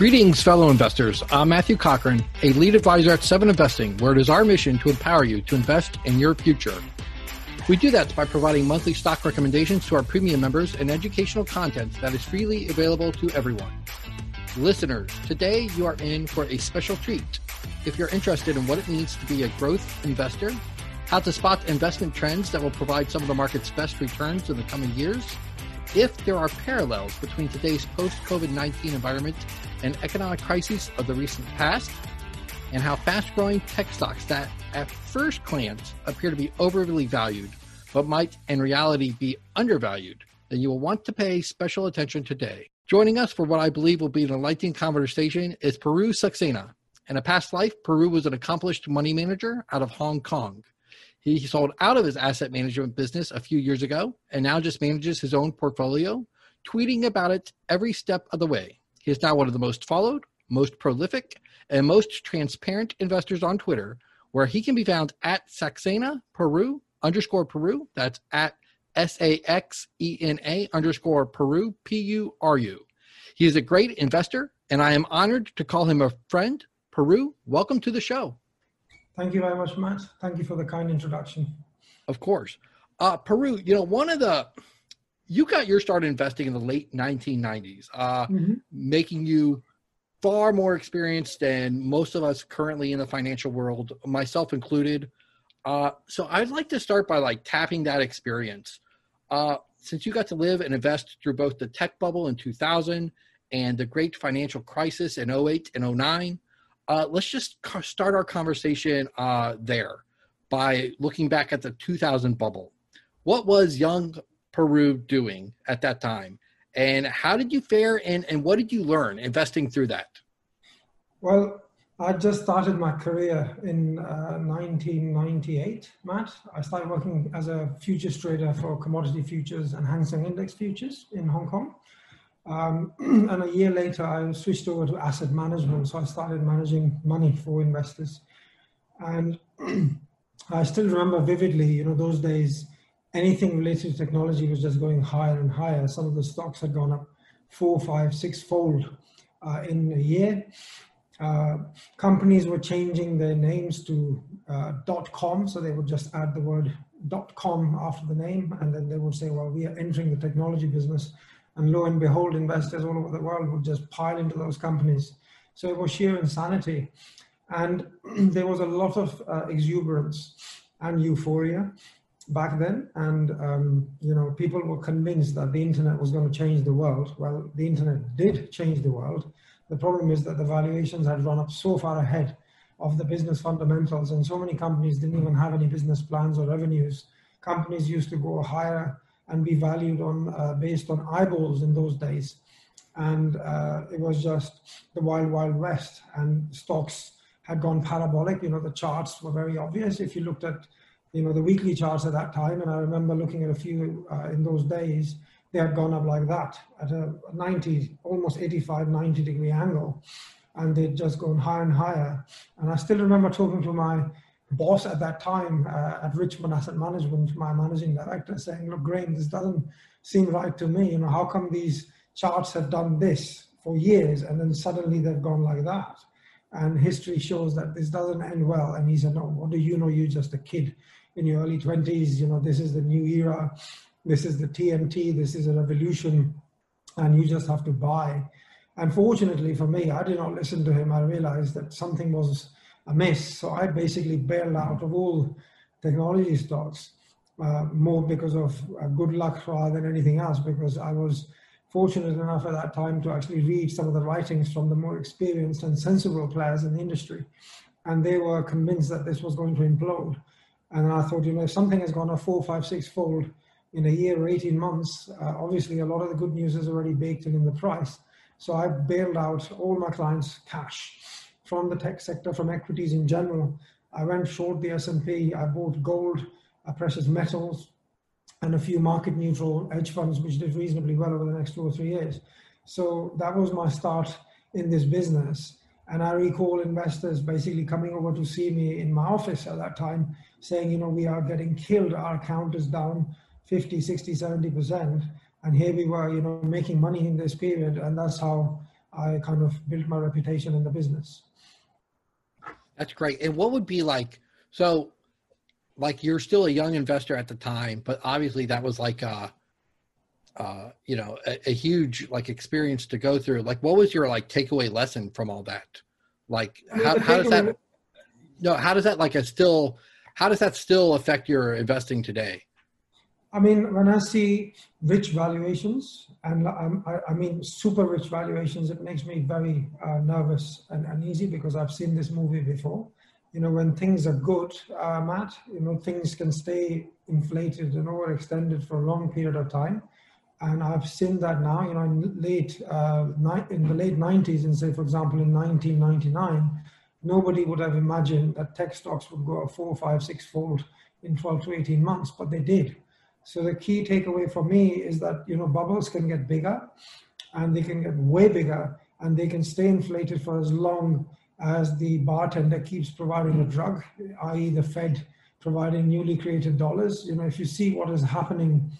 Greetings, fellow investors. I'm Matthew Cochrane, a lead advisor at Seven Investing, where it is our mission to empower you to invest in your future. We do that by providing monthly stock recommendations to our premium members and educational content that is freely available to everyone. Listeners, today you are in for a special treat. If you're interested in what it means to be a growth investor, how to spot investment trends that will provide some of the market's best returns in the coming years, if there are parallels between today's post COVID 19 environment and economic crises of the recent past, and how fast growing tech stocks that at first glance appear to be overly valued, but might in reality be undervalued, then you will want to pay special attention today. Joining us for what I believe will be an enlightening conversation is Puru Saxena. In a past life, Puru was an accomplished money manager out of Hong Kong. He sold out of his asset management business a few years ago and now just manages his own portfolio, tweeting about it every step of the way. He is now one of the most followed, most prolific, and most transparent investors on Twitter, where he can be found at Saxena Puru underscore Puru. That's at S A X E N A underscore Puru, P U R U. He is a great investor, and I am honored to call him a friend. Puru, welcome to the show. Thank you very much, Matt. Thank you for the kind introduction. Of course. Uh, Puru, you know, one of the, you got your start investing in the late 1990s, uh, mm-hmm. making you far more experienced than most of us currently in the financial world, myself included. Uh, so I'd like to start by like tapping that experience. Uh, since you got to live and invest through both the tech bubble in 2000 and the great financial crisis in 08 and 09, uh, let's just start our conversation uh, there by looking back at the 2000 bubble. What was young Puru doing at that time? And how did you fare and, and what did you learn investing through that? Well, I just started my career in uh, 1998, Matt. I started working as a futures trader for commodity futures and Hang Seng Index futures in Hong Kong. Um, and a year later, I switched over to asset management. So I started managing money for investors. And I still remember vividly, you know, those days, anything related to technology was just going higher and higher. Some of the stocks had gone up four, five, six fold uh, in a year. Uh, companies were changing their names to uh, .com, so they would just add the word .com after the name, and then they would say, "Well, we are entering the technology business." And lo and behold, investors all over the world would just pile into those companies. So it was sheer insanity. And there was a lot of uh, exuberance and euphoria back then. And, um, you know, people were convinced that the internet was going to change the world. Well, the internet did change the world. The problem is that the valuations had run up so far ahead of the business fundamentals, and so many companies didn't even have any business plans or revenues. Companies used to go higher and be valued on uh, based on eyeballs in those days. And uh, it was just the wild, wild west. And stocks had gone parabolic. You know, the charts were very obvious. If you looked at, you know, the weekly charts at that time, and I remember looking at a few uh, in those days, they had gone up like that at a 90, almost 85, 90 degree angle. And they'd just gone higher and higher. And I still remember talking to my boss at that time uh, at Richmond Asset Management, my managing director, saying, "Look, Graham, this doesn't seem right to me. You know, how come these charts have done this for years and then suddenly they've gone like that?" And history shows that this doesn't end well. And he said, "No, what do you know? You're just a kid in your early 20s. You know, this is the new era. This is the TMT. This is a revolution, and you just have to buy." And fortunately for me, I did not listen to him. I realized that something was amiss. So I basically bailed out of all technology stocks, uh, more because of uh, good luck rather than anything else, because I was fortunate enough at that time to actually read some of the writings from the more experienced and sensible players in the industry. And they were convinced that this was going to implode. And I thought, you know, if something has gone a four, five, six fold in a year or 18 months, uh, obviously a lot of the good news is already baked in in the price. So I bailed out all my clients' cash from the tech sector, from equities in general. I went short the S&P. I bought gold, uh, precious metals, and a few market neutral hedge funds, which did reasonably well over the next two or three years. So that was my start in this business. And I recall investors basically coming over to see me in my office at that time saying, you know, we are getting killed. Our count is down 50, 60, 70%. And here we were, you know, making money in this period. And that's how I kind of built my reputation in the business. That's great. And what would be like, so like you're still a young investor at the time, but obviously that was like a, uh, you know, a, a, huge like experience to go through. Like, what was your like takeaway lesson from all that? Like, how, how does that? No, how does that like a still? How does that still affect your investing today? I mean, when I see rich valuations, and um, I, I, mean super rich valuations, it makes me very uh, nervous and uneasy because I've seen this movie before. You know, when things are good, uh, Matt, you know, things can stay inflated and overextended for a long period of time. And I've seen that now, you know, in late uh, in the late 90s, and say, for example, in 1999, nobody would have imagined that tech stocks would go up four, five, six fold in 12 to 18 months, but they did. So the key takeaway for me is that you know bubbles can get bigger, and they can get way bigger, and they can stay inflated for as long as the bartender keeps providing a drug, i.e., the Fed providing newly created dollars. You know, if you see what is happening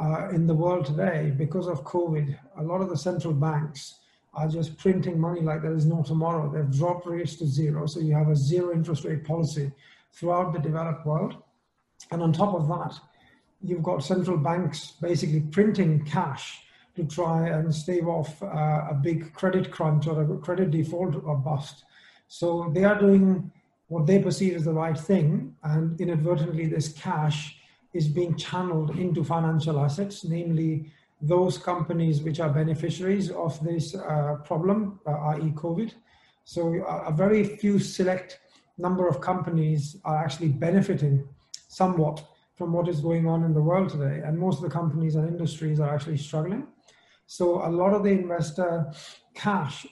uh, in the world today because of COVID, a lot of the central banks are just printing money like there is no tomorrow. They've dropped rates to zero, so you have a zero interest rate policy throughout the developed world. And on top of that, you've got central banks basically printing cash to try and stave off uh, a big credit crunch or a credit default or bust. So they are doing what they perceive as the right thing, and inadvertently, this cash is being channeled into financial assets, namely those companies which are beneficiaries of this uh, problem, uh, i.e., COVID. So a very few select number of companies are actually benefiting somewhat from what is going on in the world today. And most of the companies and industries are actually struggling. So a lot of the investor cash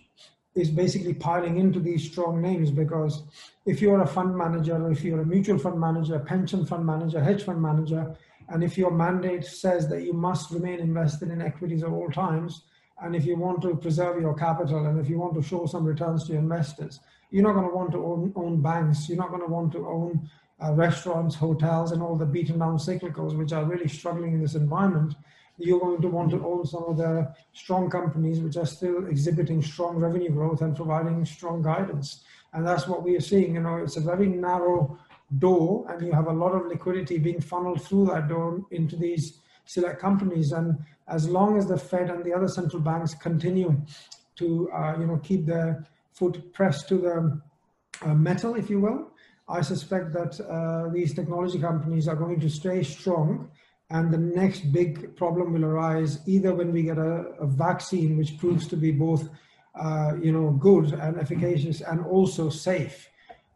is basically piling into these strong names because if you're a fund manager, or if you're a mutual fund manager, a pension fund manager, hedge fund manager, and if your mandate says that you must remain invested in equities at all times, and if you want to preserve your capital and if you want to show some returns to your investors, you're not going to want to own, own banks. You're not going to want to own uh, restaurants, hotels, and all the beaten down cyclicals, which are really struggling in this environment, you're going to want to own some of the strong companies which are still exhibiting strong revenue growth and providing strong guidance. And that's what we are seeing. You know, it's a very narrow door, and you have a lot of liquidity being funneled through that door into these select companies. And as long as the Fed and the other central banks continue to, uh, you know, keep their foot pressed to the uh, metal, if you will, I suspect that uh, these technology companies are going to stay strong and the next big problem will arise either when we get a, a vaccine which proves to be both uh, you know good and efficacious and also safe.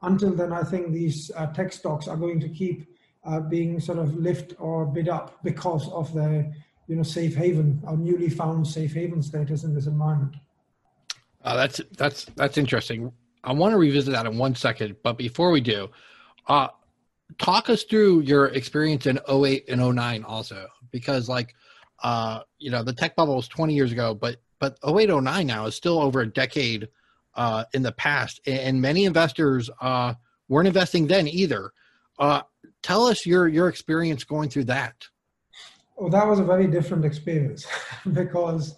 Until then i think these uh, tech stocks are going to keep uh, being sort of lift or bid up because of their you know safe haven or newly found safe haven status in this environment. Uh, that's that's that's interesting I want to revisit that in one second, but before we do, uh, talk us through your experience in 08 and 09 also, because like, uh, you know, the tech bubble was 20 years ago, but, but 08, 09 now is still over a decade uh, in the past. And many investors uh, weren't investing then either. Uh, tell us your, your experience going through that. Well, that was a very different experience because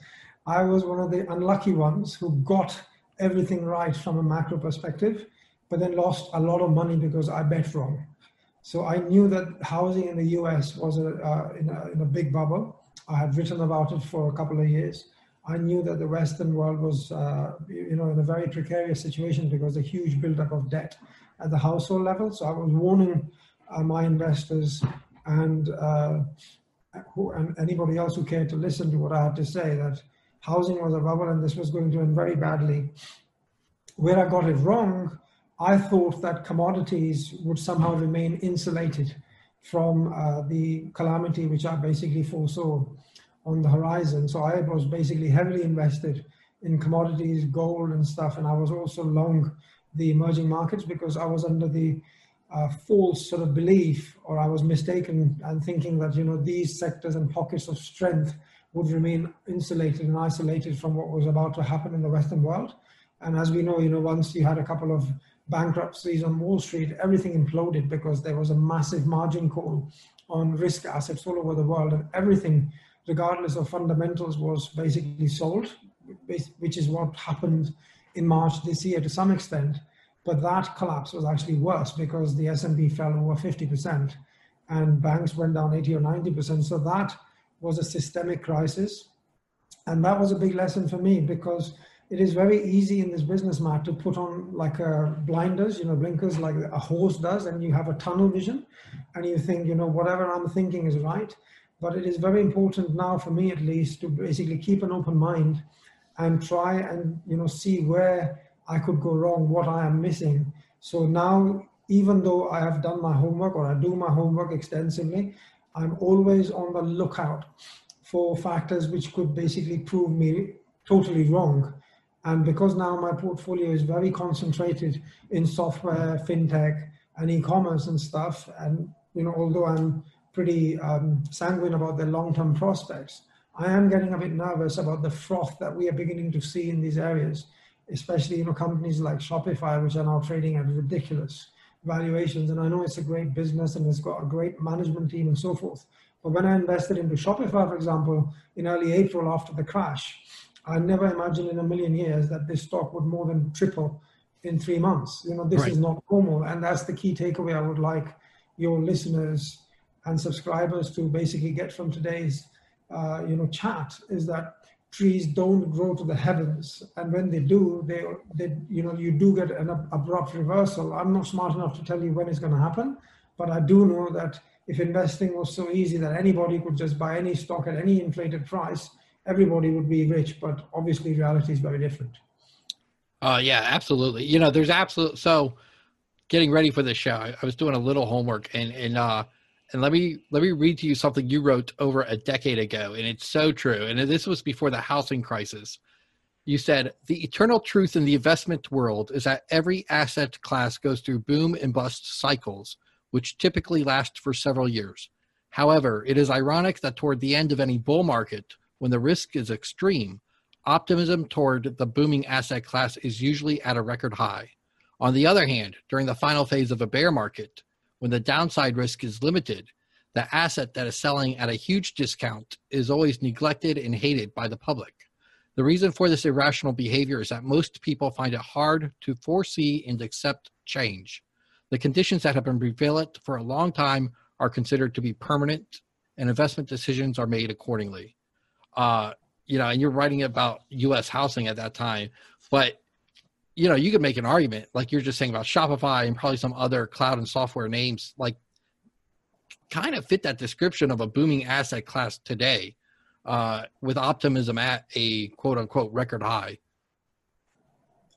I was one of the unlucky ones who got everything right from a macro perspective, but then lost a lot of money because I bet wrong. So I knew that housing in the US was a, uh, in, a, in a big bubble. I had written about it for a couple of years. I knew that the Western world was, uh, you know, in a very precarious situation because a huge buildup of debt at the household level. So I was warning uh, my investors and uh, who, and anybody else who cared to listen to what I had to say that housing was a bubble and this was going to end very badly. Where I got it wrong, I thought that commodities would somehow remain insulated from uh, the calamity which I basically foresaw on the horizon. So I was basically heavily invested in commodities, gold and stuff, and I was also long the emerging markets because I was under the uh, false sort of belief, or I was mistaken and thinking that you know these sectors and pockets of strength would remain insulated and isolated from what was about to happen in the Western world. And as we know, you know, once you had a couple of bankruptcies on Wall Street, everything imploded because there was a massive margin call on risk assets all over the world, and everything, regardless of fundamentals, was basically sold which is what happened in March this year to some extent. But that collapse was actually worse because the S&P fell over 50% and banks went down 80 or 90%. So that was a systemic crisis. And that was a big lesson for me because it is very easy in this business, Matt, to put on like a blinders, you know, blinkers like a horse does, and you have a tunnel vision and you think, you know, whatever I'm thinking is right. But it is very important now for me at least to basically keep an open mind and try and, you know, see where I could go wrong, what I am missing. So now, even though I have done my homework or I do my homework extensively, I'm always on the lookout for factors which could basically prove me totally wrong. And because now my portfolio is very concentrated in software, fintech, and e-commerce and stuff, and you know, although I'm pretty um, sanguine about the long-term prospects, I am getting a bit nervous about the froth that we are beginning to see in these areas, especially you know companies like Shopify, which are now trading at ridiculous valuations. And I know it's a great business and it's got a great management team and so forth. But when I invested into Shopify, for example, in early April after the crash, I never imagined in a million years that this stock would more than triple in three months. You know, this right. is not normal. And that's the key takeaway I would like your listeners and subscribers to basically get from today's, uh, you know, chat is that trees don't grow to the heavens. And when they do, they, they, you know, you do get an abrupt reversal. I'm not smart enough to tell you when it's going to happen, but I do know that if investing was so easy that anybody could just buy any stock at any inflated price, everybody would be rich, but obviously reality is very different. Uh, yeah, absolutely. You know, there's absolute. So, getting ready for this show, I, I, was doing a little homework, and and uh, and let me let me read to you something you wrote over a decade ago, and it's so true. And this was before the housing crisis. You said the eternal truth in the investment world is that every asset class goes through boom and bust cycles, which typically last for several years. However, it is ironic that toward the end of any bull market, when the risk is extreme, optimism toward the booming asset class is usually at a record high. On the other hand, during the final phase of a bear market, when the downside risk is limited, the asset that is selling at a huge discount is always neglected and hated by the public. The reason for this irrational behavior is that most people find it hard to foresee and accept change. The conditions that have been prevalent for a long time are considered to be permanent, and investment decisions are made accordingly uh, you know, and you're writing about U.S. housing at that time, but you know, you could make an argument like you're just saying about Shopify and probably some other cloud and software names, like kind of fit that description of a booming asset class today, uh, with optimism at a quote unquote record high.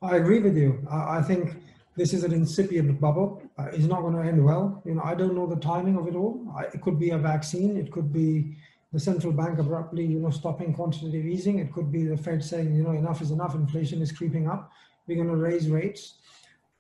I agree with you. I think this is an incipient bubble. Uh, it's not going to end well. You know, I don't know the timing of it all. I, it could be a vaccine. It could be the central bank abruptly, you know, stopping quantitative easing. It could be the Fed saying, you know, enough is enough. Inflation is creeping up. We're going to raise rates.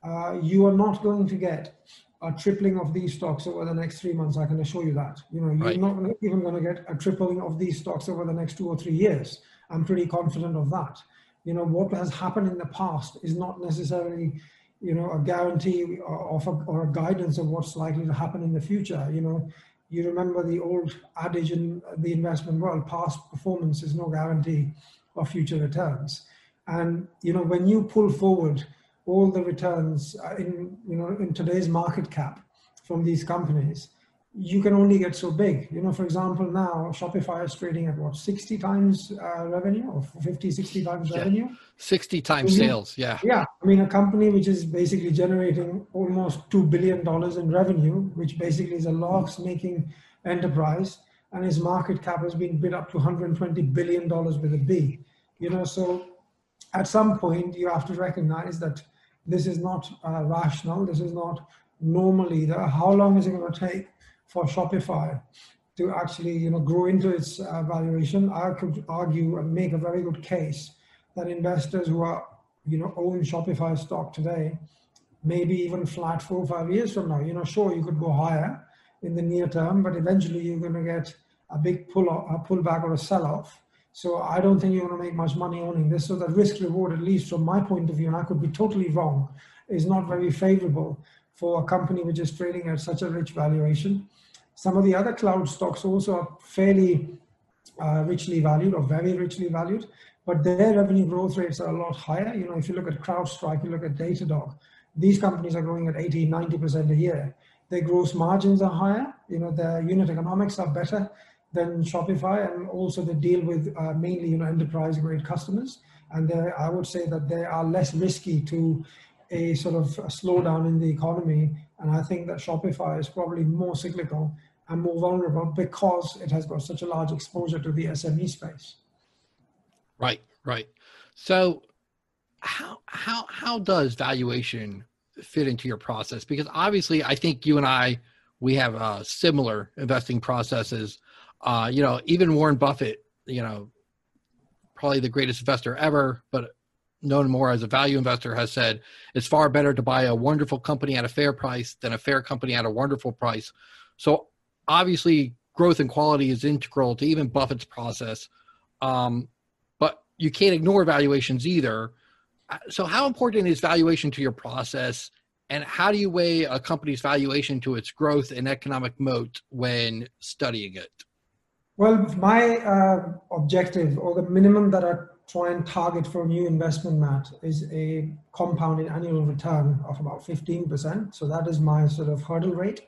Uh, you are not going to get a tripling of these stocks over the next three months. I can assure you that. You know, you're right. not even going to get a tripling of these stocks over the next two or three years. I'm pretty confident of that. You know, what has happened in the past is not necessarily, you know, a guarantee of a, or a guidance of what's likely to happen in the future. You know, you remember the old adage in the investment world past performance is no guarantee of future returns and you know when you pull forward all the returns uh, in you know in today's market cap from these companies you can only get so big. You know, for example, now Shopify is trading at what, 60 times uh, revenue or 50, 60 times yeah. revenue? 60 times sales, yeah. Yeah. I mean, a company which is basically generating almost $2 billion in revenue, which basically is a loss making enterprise, and its market cap has been bid up to $120 billion with a B. You know, so at some point you have to recognize that this is not uh, rational, this is not normal either. How long is it going to take? for Shopify to actually you know grow into its uh, valuation, I could argue and make a very good case that investors who are you know own Shopify stock today, maybe even flat four or five years from now, you know, sure you could go higher in the near term, but eventually you're going to get a big pull a pullback or a sell off. So I don't think you're going to make much money owning this. So the risk reward, at least from my point of view, and I could be totally wrong, is not very favorable for a company which is trading at such a rich valuation. Some of the other cloud stocks also are fairly uh, richly valued or very richly valued, but their revenue growth rates are a lot higher. You know, if you look at CrowdStrike, you look at Datadog, these companies are growing at 80, 90% a year. Their gross margins are higher. You know, their unit economics are better than Shopify, and also they deal with uh, mainly, you know, enterprise grade customers. And I would say that they are less risky to a sort of a slowdown in the economy. And I think that Shopify is probably more cyclical and more vulnerable because it has got such a large exposure to the SME space. Right, right. So how how how does valuation fit into your process? Because obviously, I think you and I we have uh, similar investing processes. Uh, you know, even Warren Buffett, you know, probably the greatest investor ever, but known more as a value investor, has said it's far better to buy a wonderful company at a fair price than a fair company at a wonderful price. So obviously, growth and quality is integral to even Buffett's process. Um, but you can't ignore valuations either. Uh, so, how important is valuation to your process? And how do you weigh a company's valuation to its growth and economic moat when studying it? Well, my uh, objective or the minimum that I try and target for a new investment, Matt, is a compounded annual return of about 15%. So that is my sort of hurdle rate.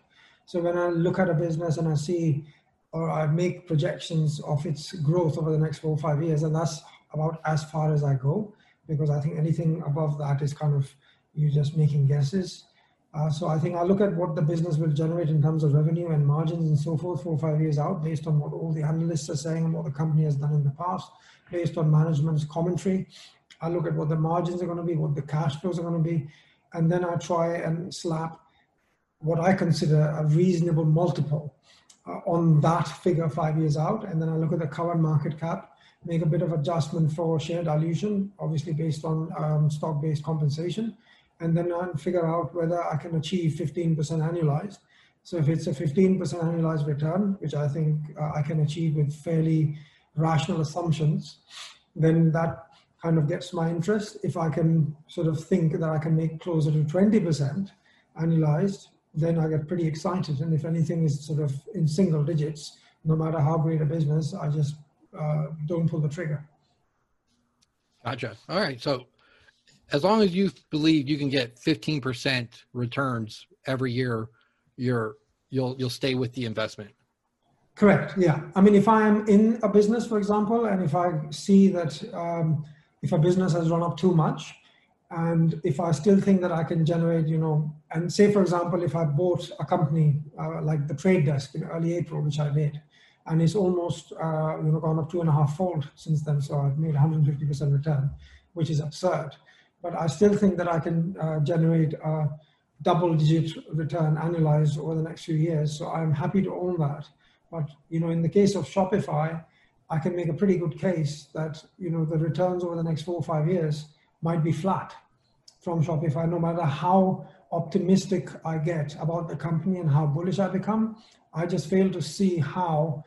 So when I look at a business and I see or I make projections of its growth over the next four or five years, and that's about as far as I go because I think anything above that is kind of you just making guesses. Uh, so I think I look at what the business will generate in terms of revenue and margins and so forth four or five years out based on what all the analysts are saying and what the company has done in the past, based on management's commentary. I look at what the margins are going to be, what the cash flows are going to be, and then I try and slap what I consider a reasonable multiple uh, on that figure five years out. And then I look at the current market cap, make a bit of adjustment for share dilution, obviously based on um, stock-based compensation. And then I figure out whether I can achieve 15% annualized. So if it's a 15% annualized return, which I think uh, I can achieve with fairly rational assumptions, then that kind of gets my interest. If I can sort of think that I can make closer to 20% annualized, then I get pretty excited. And if anything is sort of in single digits, no matter how great a business, I just uh, don't pull the trigger. Gotcha. All right. So as long as you believe you can get 15% returns every year, you're you'll you'll stay with the investment. Correct. Yeah. I mean, if I am in a business, for example, and if I see that um, if a business has run up too much, and if I still think that I can generate, you know, and say for example, if I bought a company uh, like the Trade Desk in early April, which I did, and it's almost uh, you know gone up two and a half fold since then, so I've made 150% return, which is absurd. But I still think that I can uh, generate a double-digit return annualized over the next few years. So I'm happy to own that. But you know, in the case of Shopify, I can make a pretty good case that you know the returns over the next four or five years might be flat from Shopify, no matter how optimistic I get about the company and how bullish I become. I just fail to see how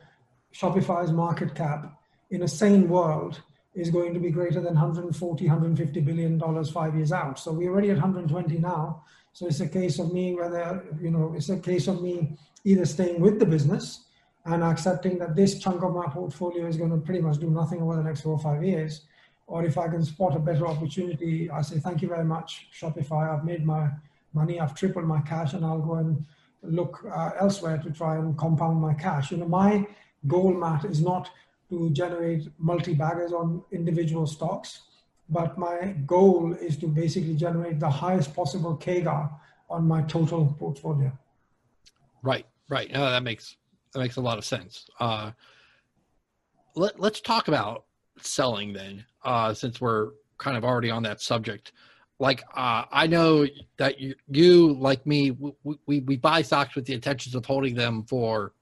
Shopify's market cap in a sane world is going to be greater than 140, 150 billion dollars five years out. So we're already at 120 now. So it's a case of me whether, you know, it's a case of me either staying with the business and accepting that this chunk of my portfolio is going to pretty much do nothing over the next four or five years, or if I can spot a better opportunity, I say, thank you very much, Shopify. I've made my money, I've tripled my cash, and I'll go and look uh, elsewhere to try and compound my cash. You know, my goal, Matt, is not to generate multi-baggers on individual stocks, but my goal is to basically generate the highest possible CAGR on my total portfolio. Right, right. No, that makes that makes a lot of sense. Uh, let, let's talk about selling then, uh, since we're kind of already on that subject. Like uh, I know that you, you like me, we, we, we buy stocks with the intentions of holding them for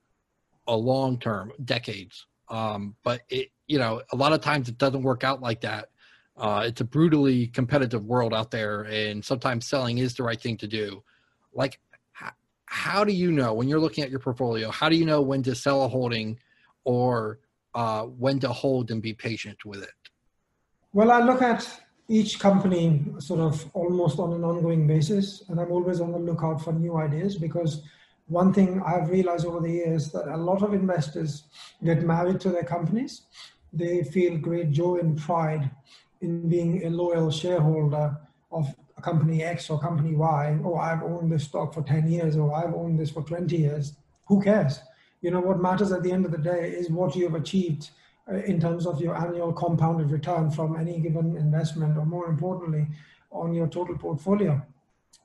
a long term, decades. Um, but it, you know, a lot of times it doesn't work out like that. Uh, it's a brutally competitive world out there, and sometimes selling is the right thing to do. Like, how, how do you know when you're looking at your portfolio? How do you know when to sell a holding, or uh, when to hold and be patient with it? Well, I look at each company sort of almost on an ongoing basis, and I'm always on the lookout for new ideas because one thing I've realized over the years that a lot of investors get married to their companies they feel great joy and pride in being a loyal shareholder of company X or company Y. Oh, I've owned this stock for 10 years or I've owned this for 20 years. Who cares? You know, what matters at the end of the day is what you have achieved uh, in terms of your annual compounded return from any given investment, or more importantly, on your total portfolio.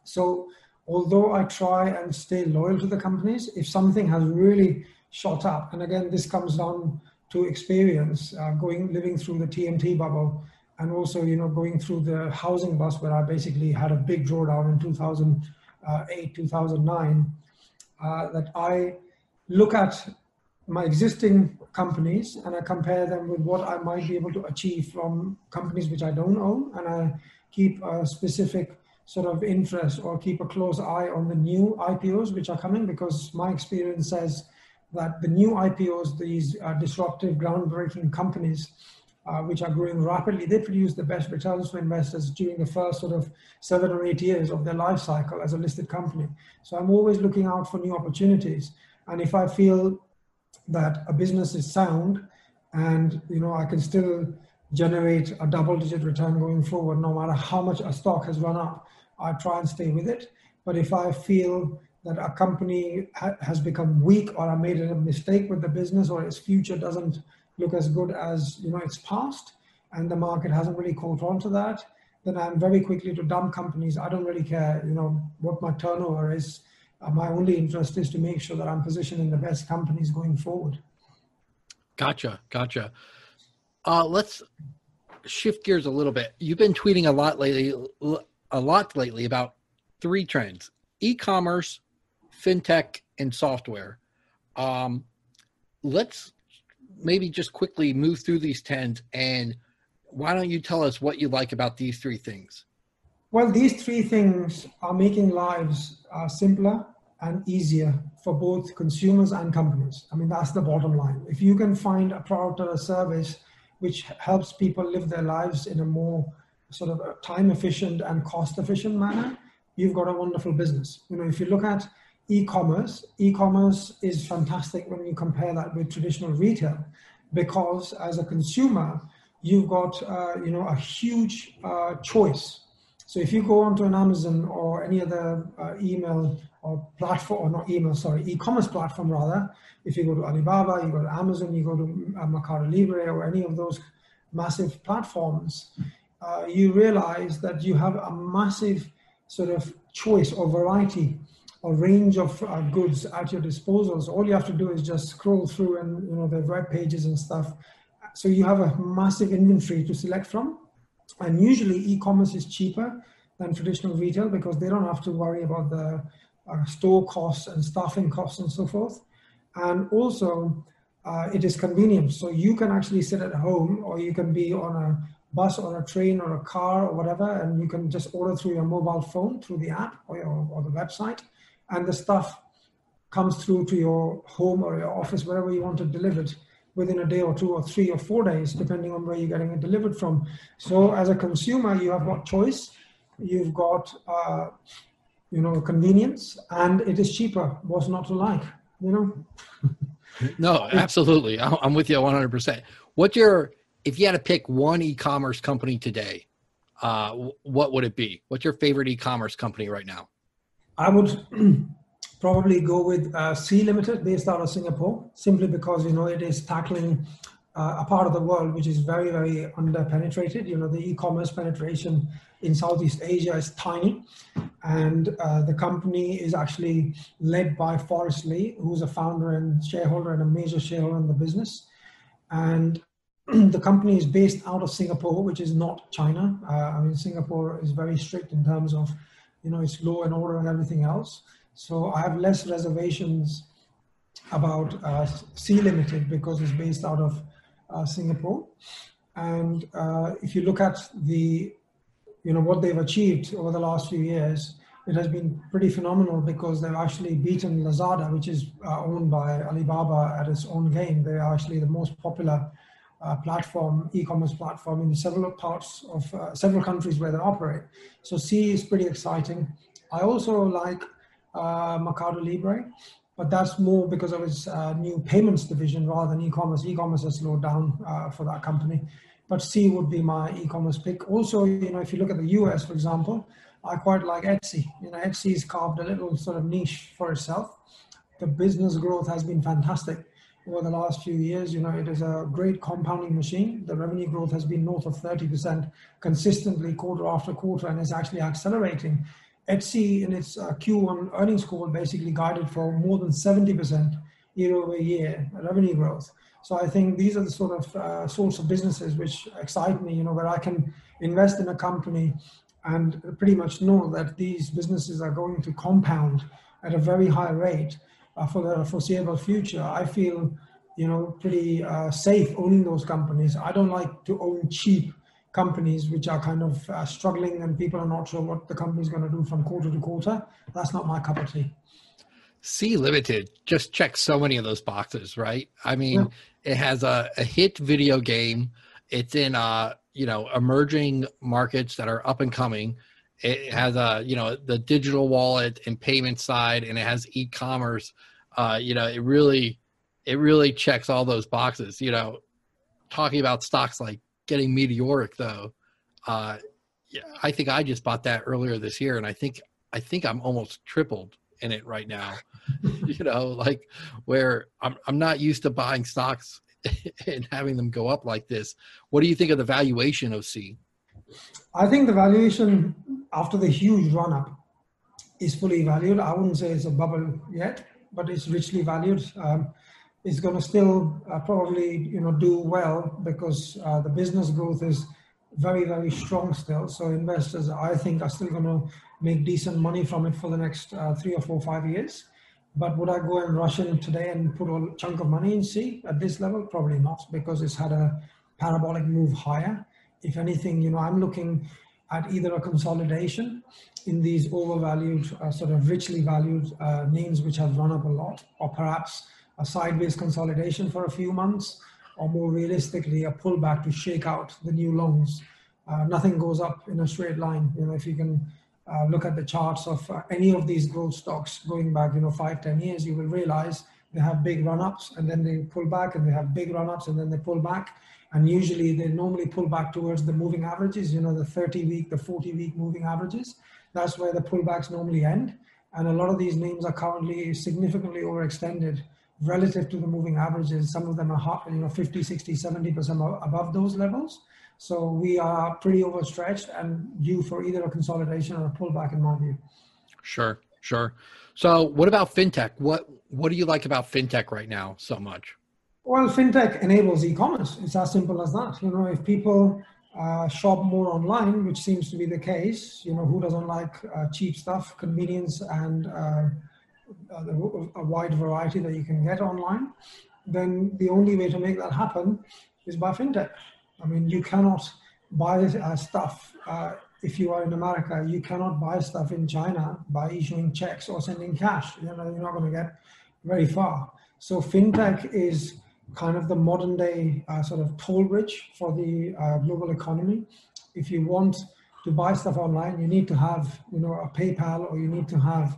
So, although I try and stay loyal to the companies, if something has really shot up, and again, this comes down to experience, uh, going living through the TMT bubble, and also you know going through the housing bust where I basically had a big drawdown in 2008, 2009. Uh, that I look at my existing companies and I compare them with what I might be able to achieve from companies which I don't own, and I keep a specific sort of interest or keep a close eye on the new IPOs which are coming because my experience says that the new IPOs, these uh, disruptive, groundbreaking companies, uh, which are growing rapidly, they produce the best returns for investors during the first sort of seven or eight years of their life cycle as a listed company. So I'm always looking out for new opportunities. And if I feel that a business is sound and you know I can still generate a double digit return going forward, no matter how much a stock has run up, I try and stay with it. But if I feel that a company ha- has become weak or I made a mistake with the business or its future doesn't look as good as you know its past and the market hasn't really caught on to that, then I'm very quickly to dump companies. I don't really care, you know, what my turnover is. Uh, my only interest is to make sure that I'm positioning the best companies going forward. Gotcha, gotcha. Uh, let's shift gears a little bit. You've been tweeting a lot lately, a lot lately about three trends: e-commerce, fintech, and software. Um, let's maybe just quickly move through these trends, and why don't you tell us what you like about these three things? Well, these three things are making lives uh, simpler and easier for both consumers and companies. I mean, that's the bottom line. If you can find a product or a service which helps people live their lives in a more sort of time efficient and cost efficient manner, you've got a wonderful business. You know, if you look at e-commerce, e-commerce is fantastic when you compare that with traditional retail, because as a consumer, you've got uh, you know a huge uh, choice. So if you go onto an Amazon or any other uh, email or platform, or not email, sorry, e-commerce platform rather, if you go to Alibaba, you go to Amazon, you go to uh, Mercado Libre or any of those massive platforms, uh, you realize that you have a massive sort of choice or variety or range of uh, goods at your disposal. So all you have to do is just scroll through and you know the web pages and stuff. So you have a massive inventory to select from. And usually e-commerce is cheaper than traditional retail because they don't have to worry about the uh, store costs and staffing costs and so forth. And also uh, it is convenient. So you can actually sit at home or you can be on a bus or a train or a car or whatever, and you can just order through your mobile phone, through the app or, your, or the website, and the stuff comes through to your home or your office, wherever you want it delivered within a day or two or three or four days, depending on where you're getting it delivered from. So as a consumer, you have got choice, you've got, uh, you know, convenience, and it is cheaper. What's not to like, you know? no, absolutely. I'm with you 100%. What's your if you had to pick one e-commerce company today, uh, what would it be? What's your favorite e-commerce company right now? I would probably go with uh, Sea Limited, based out of Singapore, simply because you know it is tackling uh, a part of the world which is very, very under-penetrated. You know, the e-commerce penetration in Southeast Asia is tiny, and uh, the company is actually led by Forrest Li, who's a founder and shareholder and a major shareholder in the business. And the company is based out of Singapore, which is not China. Uh, I mean, Singapore is very strict in terms of, you know, its law and order and everything else. So I have less reservations about uh, Sea Limited because it's based out of Singapore. And uh, if you look at the, you know, what they've achieved over the last few years, it has been pretty phenomenal because they've actually beaten Lazada, which is uh, owned by Alibaba at its own game. They are actually the most popular uh, platform, e-commerce platform in several parts of uh, several countries where they operate. So Sea is pretty exciting. I also like uh, Mercado Libre but that's more because of its uh, new payments division rather than e-commerce. E-commerce has slowed down uh, for that company, but Sea would be my e-commerce pick. Also, you know, if you look at the US, for example, I quite like Etsy. You know, Etsy's carved a little sort of niche for itself. The business growth has been fantastic over the last few years. You know, it is a great compounding machine. The revenue growth has been north of 30% consistently quarter after quarter and is actually accelerating. Etsy in its uh, Q1 earnings call basically guided for more than 70% year over year revenue growth. So I think these are the sort of uh, sorts of businesses which excite me, you know, where I can invest in a company and pretty much know that these businesses are going to compound at a very high rate uh, for the foreseeable future. I feel, you know, pretty uh, safe owning those companies. I don't like to own cheap companies which are kind of uh, struggling and people are not sure what the company is going to do from quarter to quarter. That's not my cup of tea. Sea Limited just checks so many of those boxes, right? I mean, yeah. it has a, a, hit video game. It's in uh, you know, emerging markets that are up and coming. It has a, you know, the digital wallet and payment side, and it has e-commerce. Uh, you know, it really, it really checks all those boxes. You know, talking about stocks like getting meteoric though. Uh, yeah, I think I just bought that earlier this year, and I think I think I'm almost tripled in it right now. you know, like where I'm I'm not used to buying stocks and having them go up like this. What do you think of the valuation of Sea? I think the valuation after the huge run up is fully valued. I wouldn't say it's a bubble yet, but it's richly valued. Um, is going to still uh, probably you know do well because uh, the business growth is very very strong still. So investors, I think, are still going to make decent money from it for the next uh, three or four five years. But would I go and rush in today and put a chunk of money in Sea at this level? Probably not, because it's had a parabolic move higher. If anything, you know, I'm looking at either a consolidation in these overvalued, uh, sort of richly valued uh, names which have run up a lot, or perhaps a sideways consolidation for a few months, or more realistically, a pullback to shake out the new loans. Uh, nothing goes up in a straight line. You know, if you can uh, look at the charts of uh, any of these growth stocks going back, you know, five, ten years, you will realize they have big run-ups and then they pull back and they have big run-ups and then they pull back. And usually they normally pull back towards the moving averages, you know, the 30 week, the 40 week moving averages. That's where the pullbacks normally end. And a lot of these names are currently significantly overextended relative to the moving averages. Some of them are, hot, you know, 50, 60, 70% above those levels. So we are pretty overstretched and due for either a consolidation or a pullback in my view. Sure, sure. So what about fintech? What what do you like about fintech right now so much? Well, fintech enables e-commerce. It's as simple as that. You know, if people uh, shop more online, which seems to be the case, you know, who doesn't like uh, cheap stuff, convenience, and uh, a wide variety that you can get online, then the only way to make that happen is by fintech. I mean, you cannot buy uh, stuff uh, if you are in America. You cannot buy stuff in China by issuing checks or sending cash. You know, you're not going to get very far. So fintech is kind of the modern day uh, sort of toll bridge for the uh, global economy. If you want to buy stuff online, you need to have you know a PayPal or you need to have uh,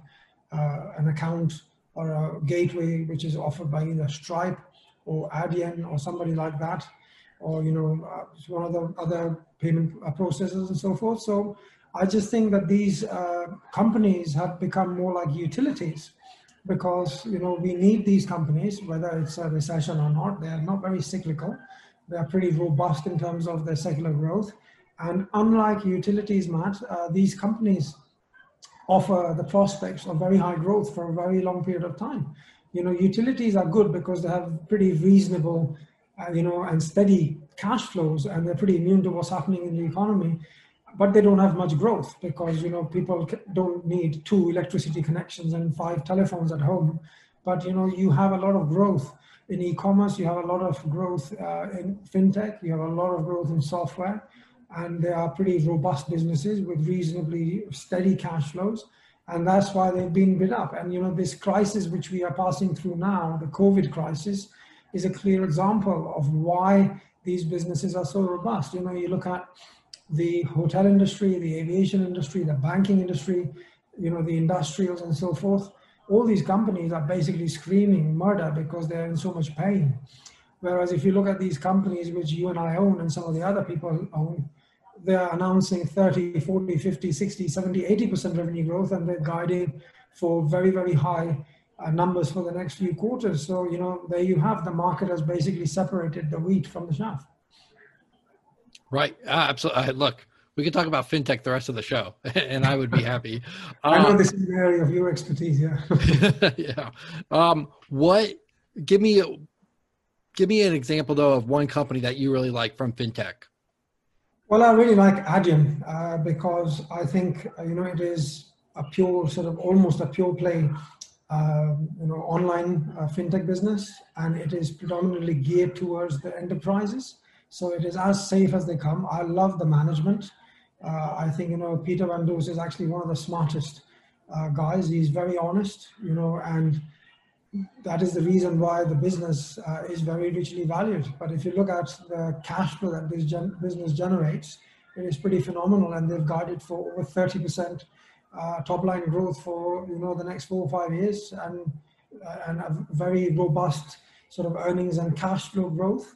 an account or a gateway which is offered by either Stripe or Adyen or somebody like that or you know uh, one of the other payment uh, processors and so forth. So I just think that these uh, companies have become more like utilities because you know we need these companies whether it's a recession or not. They are not very cyclical. They are pretty robust in terms of their secular growth. And unlike utilities, Matt, uh, these companies offer the prospects of very high growth for a very long period of time. You know, utilities are good because they have pretty reasonable uh, you know, and steady cash flows, and they're pretty immune to what's happening in the economy. But they don't have much growth because you know people don't need two electricity connections and five telephones at home. But you know you have a lot of growth in e-commerce. You have a lot of growth uh, in fintech. You have a lot of growth in software, and they are pretty robust businesses with reasonably steady cash flows and that's why they've been bid up. And you know, this crisis which we are passing through now, the COVID crisis, is a clear example of why these businesses are so robust. You know, you look at the hotel industry, the aviation industry, the banking industry, you know, the industrials and so forth. all these companies are basically screaming murder because they're in so much pain. Whereas if you look at these companies which you and I own and some of the other people own, they're announcing 30, 40, 50, 60, 70, 80% revenue growth and they're guiding for very, very high uh, numbers for the next few quarters. So, you know, there you have the market has basically separated the wheat from the chaff. Right. Uh, absolutely. Uh, look, we could talk about fintech the rest of the show, and I would be happy. Um, I know um, this is an area of your expertise. Yeah. yeah. Um, what? Give me, give me an example though of one company that you really like from fintech. Well, I really like Adyen uh, because I think uh, you know it is a pure sort of almost a pure play, uh, you know, online uh, fintech business, and it is predominantly geared towards the enterprises. So it is as safe as they come. I love the management. Uh, I think you know Peter van Does is actually one of the smartest guys. He's very honest, you know, and that is the reason why the business uh, is very richly valued. But if you look at the cash flow that this gen- business generates, it is pretty phenomenal, and they've guided for over thirty percent uh, top line growth for you know the next four or five years, and uh, and a very robust sort of earnings and cash flow growth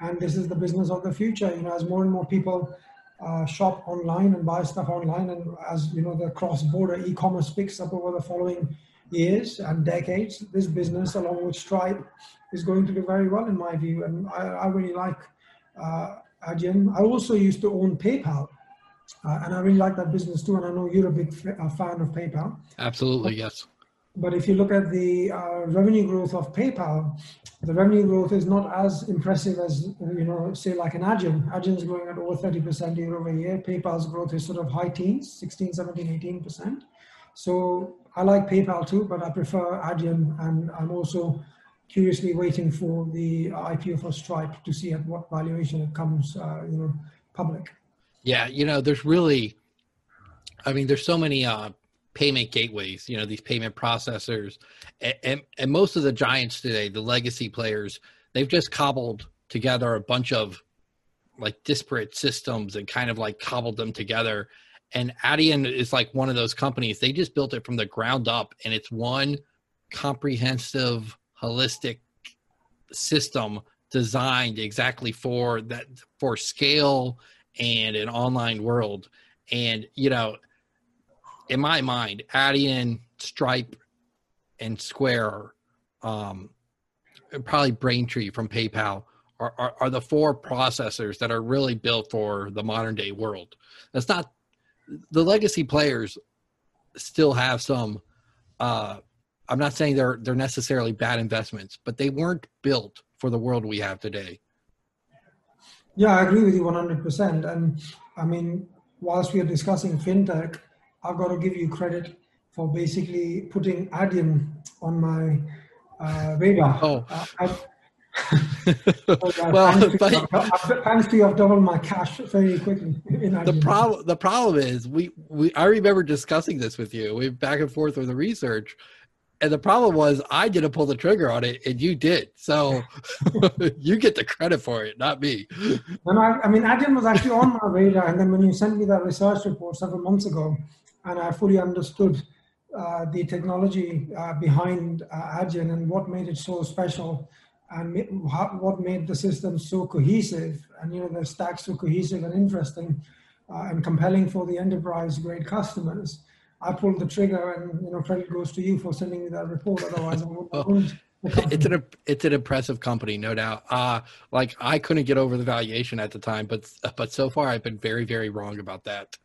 and this is the business of the future you know as more and more people uh, shop online and buy stuff online and as you know the cross-border e-commerce picks up over the following years and decades this business along with stripe is going to do very well in my view and i, I really like uh, Adyen. i also used to own paypal uh, and i really like that business too and i know you're a big f- fan of paypal absolutely yes but if you look at the uh, revenue growth of PayPal, the revenue growth is not as impressive as, you know, say like an Adyen. Adyen is growing at over 30% year over year. PayPal's growth is sort of high teens, 16, 17, 18%. So I like PayPal too, but I prefer Adyen. And I'm also curiously waiting for the IPO for Stripe to see at what valuation it comes, uh, you know, public. Yeah, you know, there's really, I mean, there's so many uh, payment gateways, you know, these payment processors. And, and, and, most of the giants today, the legacy players, they've just cobbled together a bunch of like disparate systems and kind of like cobbled them together. And Adyen is like one of those companies. They just built it from the ground up and it's one comprehensive, holistic system designed exactly for that for scale and an online world. And you know, in my mind, Adyen, Stripe, and Square, um, probably Braintree from PayPal are, are, are, the four processors that are really built for the modern day world. That's not the legacy players still have some. Uh, I'm not saying they're they're necessarily bad investments, but they weren't built for the world we have today. Yeah, I agree with you 100%. And I mean, whilst we are discussing fintech, I've got to give you credit for basically putting Adyen on my uh, radar. Oh. Uh, well, thanks, but, to, thanks to you, I've doubled my cash very quickly. the problem, the problem is, we, we, I remember discussing this with you. We back and forth with the research, and the problem was I didn't pull the trigger on it, and you did. So you get the credit for it, not me. And I, I mean, Adyen was actually on my radar, and then when you sent me that research report several months ago, and I fully understood uh, the technology uh, behind uh, Adyen and what made it so special and what made the system so cohesive and you know the stack so cohesive and interesting uh, and compelling for the enterprise grade customers. I pulled the trigger, and you know credit goes to you for sending me that report. Otherwise, I wouldn't. it's an it's an impressive company, no doubt. Uh like I couldn't get over the valuation at the time, but but so far I've been very very wrong about that.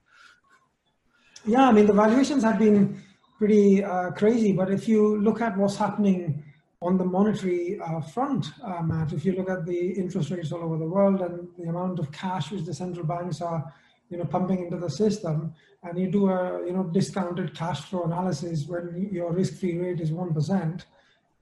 Yeah, I mean, the valuations have been pretty uh, crazy, but if you look at what's happening on the monetary uh, front, uh, Matt, if you look at the interest rates all over the world and the amount of cash which the central banks are, you know, pumping into the system, and you do a, you know, discounted cash flow analysis when your risk-free rate is 1%,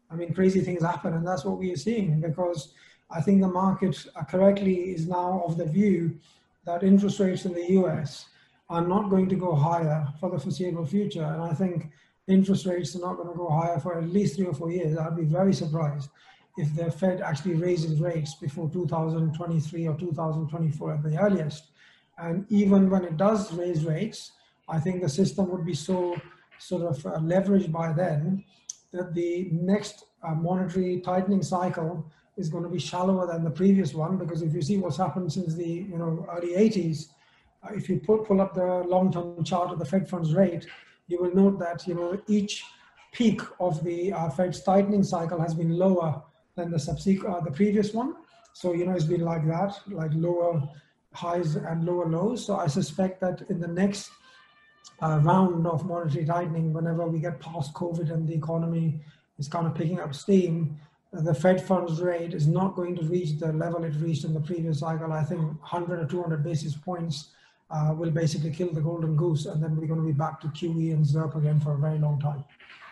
I mean, crazy things happen, and that's what we are seeing because I think the market uh, correctly is now of the view that interest rates in the US are not going to go higher for the foreseeable future. And I think interest rates are not going to go higher for at least three or four years. I'd be very surprised if the Fed actually raises rates before 2023 or 2024 at the earliest. And even when it does raise rates, I think the system would be so sort of uh, leveraged by then that the next uh, monetary tightening cycle is going to be shallower than the previous one because if you see what's happened since the you know early 80s, uh, if you pull, pull up the long-term chart of the Fed funds rate, you will note that you know each peak of the uh, Fed's tightening cycle has been lower than the subsequent uh, the previous one. So you know it's been like that, like lower highs and lower lows. So I suspect that in the next uh, round of monetary tightening, whenever we get past COVID and the economy is kind of picking up steam, the Fed funds rate is not going to reach the level it reached in the previous cycle. I think 100 or 200 basis points uh, will basically kill the golden goose, and then we're going to be back to QE and ZIRP again for a very long time.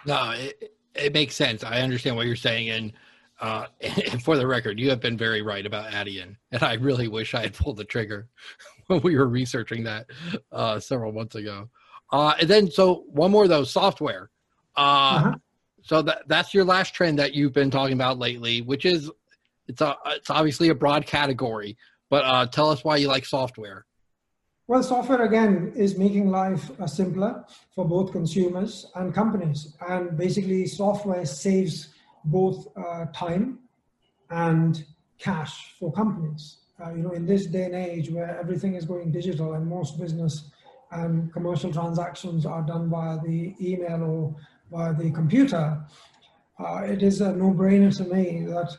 No, it, it makes sense. I understand what you're saying, and uh, and for the record, you have been very right about Adyen, and I really wish I had pulled the trigger when we were researching that uh, several months ago. Uh, and then, so one more though, software. Uh, uh-huh. So that that's your last trend that you've been talking about lately, which is it's a it's obviously a broad category, but uh, tell us why you like software. Well, software again is making life uh, simpler for both consumers and companies, and basically, software saves both uh, time and cash for companies. Uh, you know, in this day and age where everything is going digital and most business and commercial transactions are done via the email or via the computer, uh, it is a no-brainer to me that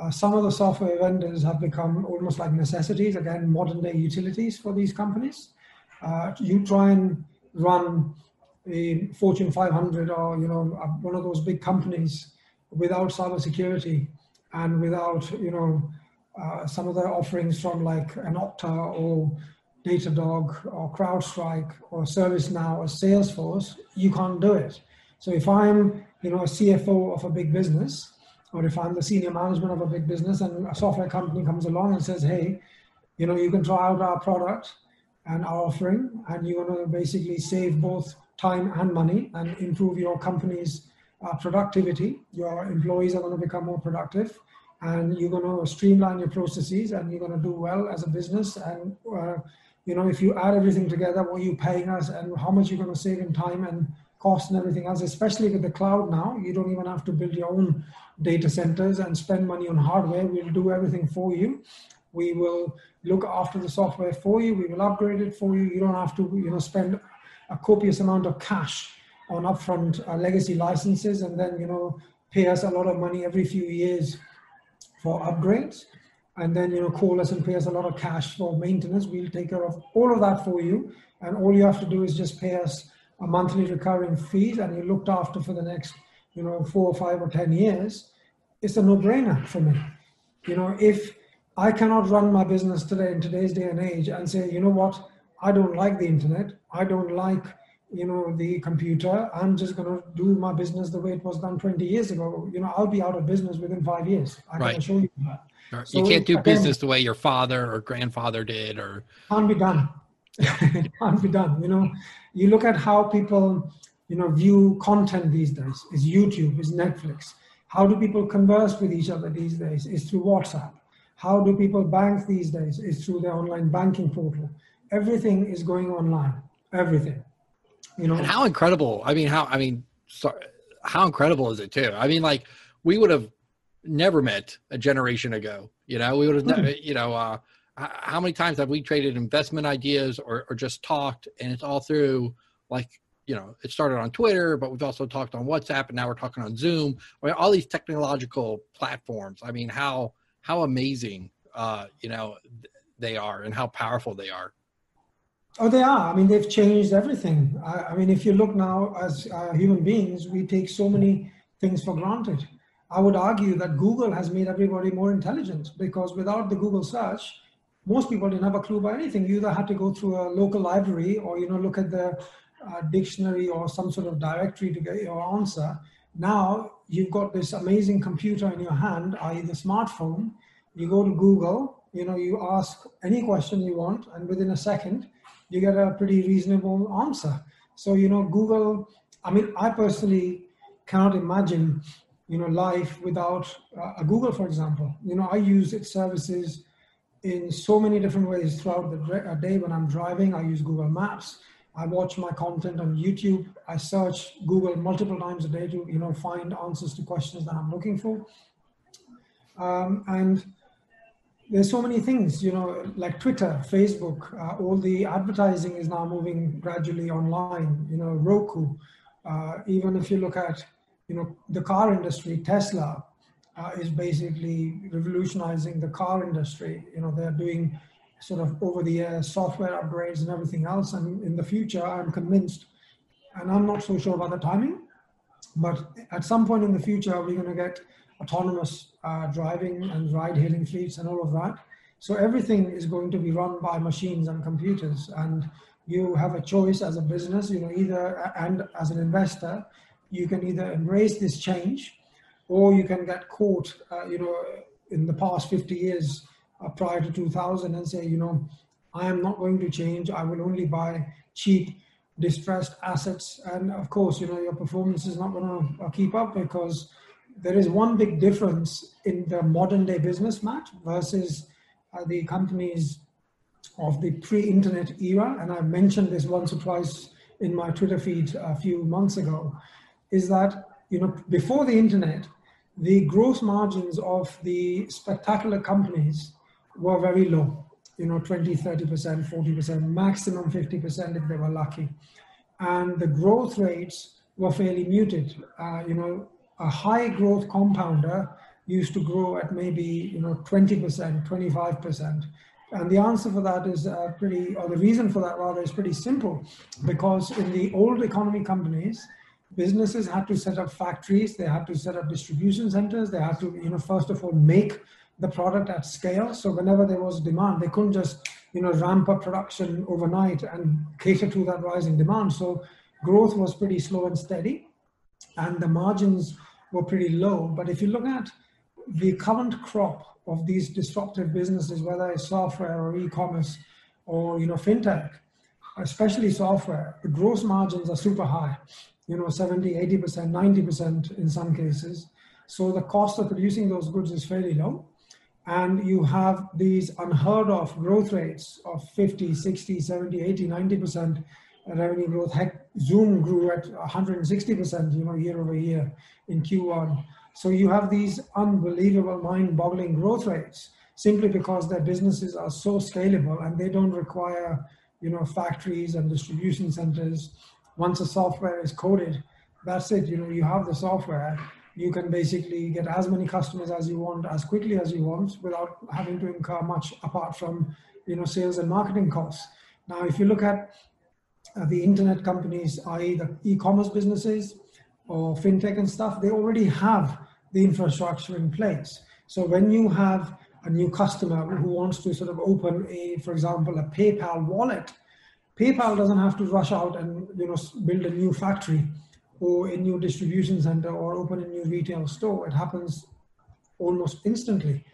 uh, some of the software vendors have become almost like necessities, again, modern day utilities for these companies. Uh, you try and run a Fortune 500 or, you know, one of those big companies without cybersecurity and without you know uh, some of the offerings from like an Okta or Datadog or CrowdStrike or ServiceNow or Salesforce, you can't do it. So if I'm you know a CFO of a big business, or if I'm the senior management of a big business and a software company comes along and says, hey, you know, you can try out our product and our offering, and you're going to basically save both time and money and improve your company's uh, productivity. Your employees are going to become more productive and you're going to streamline your processes and you're going to do well as a business. And, uh, you know, if you add everything together, what you're paying us and how much you're going to save in time and cost and everything else, especially with the cloud now, you don't even have to build your own data centers and spend money on hardware. We'll do everything for you. We will look after the software for you. We will upgrade it for you. You don't have to, you know, spend a copious amount of cash on upfront uh, legacy licenses and then, you know, pay us a lot of money every few years for upgrades and then, you know, call us and pay us a lot of cash for maintenance. We'll take care of all of that for you. And all you have to do is just pay us a monthly recurring fees and you're looked after for the next, you know, four or five or 10 years. It's a no brainer for me. You know, if I cannot run my business today in today's day and age and say, you know what, I don't like the internet. I don't like you know the computer i'm just going to do my business the way it was done 20 years ago you know i'll be out of business within five years i right. can assure you that so you can't do again, business the way your father or grandfather did or can't be done it can't be done you know. You look at how people you know view content these days. Is youtube is netflix. How do people converse with each other these days? Is through whatsapp. How do people bank these days? Is through their online banking portal. Everything is going online. Everything you know, and how incredible! I mean, how I mean, sorry, how incredible is it too? I mean, like we would have never met a generation ago. You know, we would have, never, you know, uh, how many times have we traded investment ideas or, or just talked, and it's all through like you know, it started on Twitter, but we've also talked on WhatsApp, and now we're talking on Zoom. I mean, all these technological platforms. I mean, how how amazing, uh, you know, they are, and how powerful they are. Oh, they are. I mean, they've changed everything. I, I mean, if you look now as uh, human beings, we take so many things for granted. I would argue that Google has made everybody more intelligent because without the Google search, most people didn't have a clue about anything. You either had to go through a local library or, you know, look at the uh, dictionary or some sort of directory to get your answer. Now you've got this amazing computer in your hand, i.e. the smartphone. You go to Google, you know, you ask any question you want, and within a second, you get a pretty reasonable answer. So, you know, Google, I mean, I personally cannot imagine, you know, life without uh, a Google, for example. You know, I use its services in so many different ways throughout the day when I'm driving. I use Google Maps. I watch my content on YouTube. I search Google multiple times a day to you know find answers to questions that I'm looking for. Um, and there's so many things, you know, like Twitter, Facebook, uh, all the advertising is now moving gradually online, you know, Roku. Uh, even if you look at, you know, the car industry, Tesla uh, is basically revolutionizing the car industry. You know, they're doing sort of over the air software upgrades and everything else. And in the future, I'm convinced, and I'm not so sure about the timing, but at some point in the future, we're going to get autonomous uh, driving and ride hailing fleets and all of that. So everything is going to be run by machines and computers. And you have a choice as a business, you know, either, and as an investor, you can either embrace this change or you can get caught, uh, you know, in the past 50 years uh, prior to 2000 and say, you know, I am not going to change. I will only buy cheap, distressed assets. And of course, you know, your performance is not going to uh, keep up because there is one big difference in the modern day business, Matt, versus uh, the companies of the pre-internet era. And I mentioned this once or twice in my Twitter feed a few months ago, is that you know before the internet, the gross margins of the spectacular companies were very low. You know, 20, 30%, 40%, maximum 50% if they were lucky. And the growth rates were fairly muted. Uh, you know, a high growth compounder used to grow at maybe you know 20%, 25%. And the answer for that is uh, pretty, or the reason for that rather is pretty simple, because in the old economy companies, businesses had to set up factories, they had to set up distribution centers, they had to, you know, first of all, make the product at scale. So whenever there was demand, they couldn't just, you know, ramp up production overnight and cater to that rising demand. So growth was pretty slow and steady, and the margins were pretty low. But if you look at the current crop of these disruptive businesses, whether it's software or e-commerce or you know fintech, especially software, the gross margins are super high, you know 70, 80%, 90% in some cases. So the cost of producing those goods is fairly low. And you have these unheard of growth rates of 50, 60, 70, 80, 90% revenue growth. Heck, Zoom grew at 160%, you know, year over year in Q1. So you have these unbelievable, mind-boggling growth rates simply because their businesses are so scalable and they don't require, you know, factories and distribution centers. Once the software is coded, that's it. You know, you have the software. You can basically get as many customers as you want, as quickly as you want, without having to incur much apart from, you know, sales and marketing costs. Now, if you look at uh, the internet companies, i.e., the e-commerce businesses or fintech and stuff, they already have the infrastructure in place. So when you have a new customer who wants to sort of open a, for example, a PayPal wallet, PayPal doesn't have to rush out and you know build a new factory or a new distribution center or open a new retail store. It happens almost instantly.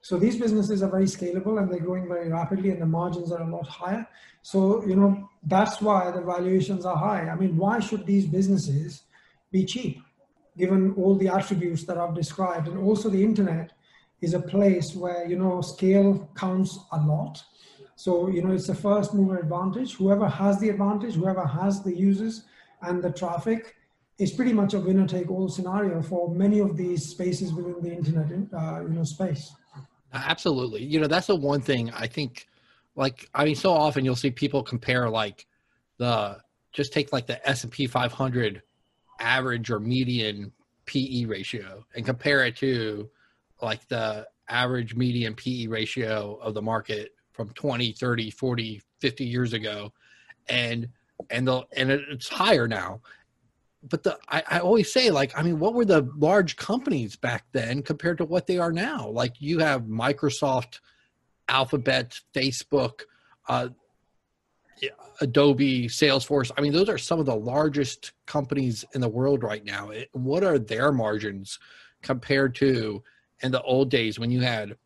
So these businesses are very scalable and they're growing very rapidly and the margins are a lot higher. So, you know, that's why the valuations are high. I mean, why should these businesses be cheap given all the attributes that I've described? And also the internet is a place where, you know, scale counts a lot. So, you know, it's a first mover advantage. Whoever has the advantage, whoever has the users and the traffic is pretty much a winner take all scenario for many of these spaces within the internet, uh, you know, space. Absolutely. You know, that's the one thing I think like I mean so often you'll see people compare like the just take like the S&P 500 average or median PE ratio and compare it to like the average median PE ratio of the market from 20, 30, 40, 50 years ago. And and the and it's higher now. But the I, I, always say like i mean what were the large companies back then compared to what they are now? Like you have microsoft alphabet facebook uh, adobe salesforce. I mean those are some of the largest companies in the world right now. It, what are their margins compared to in the old days when you had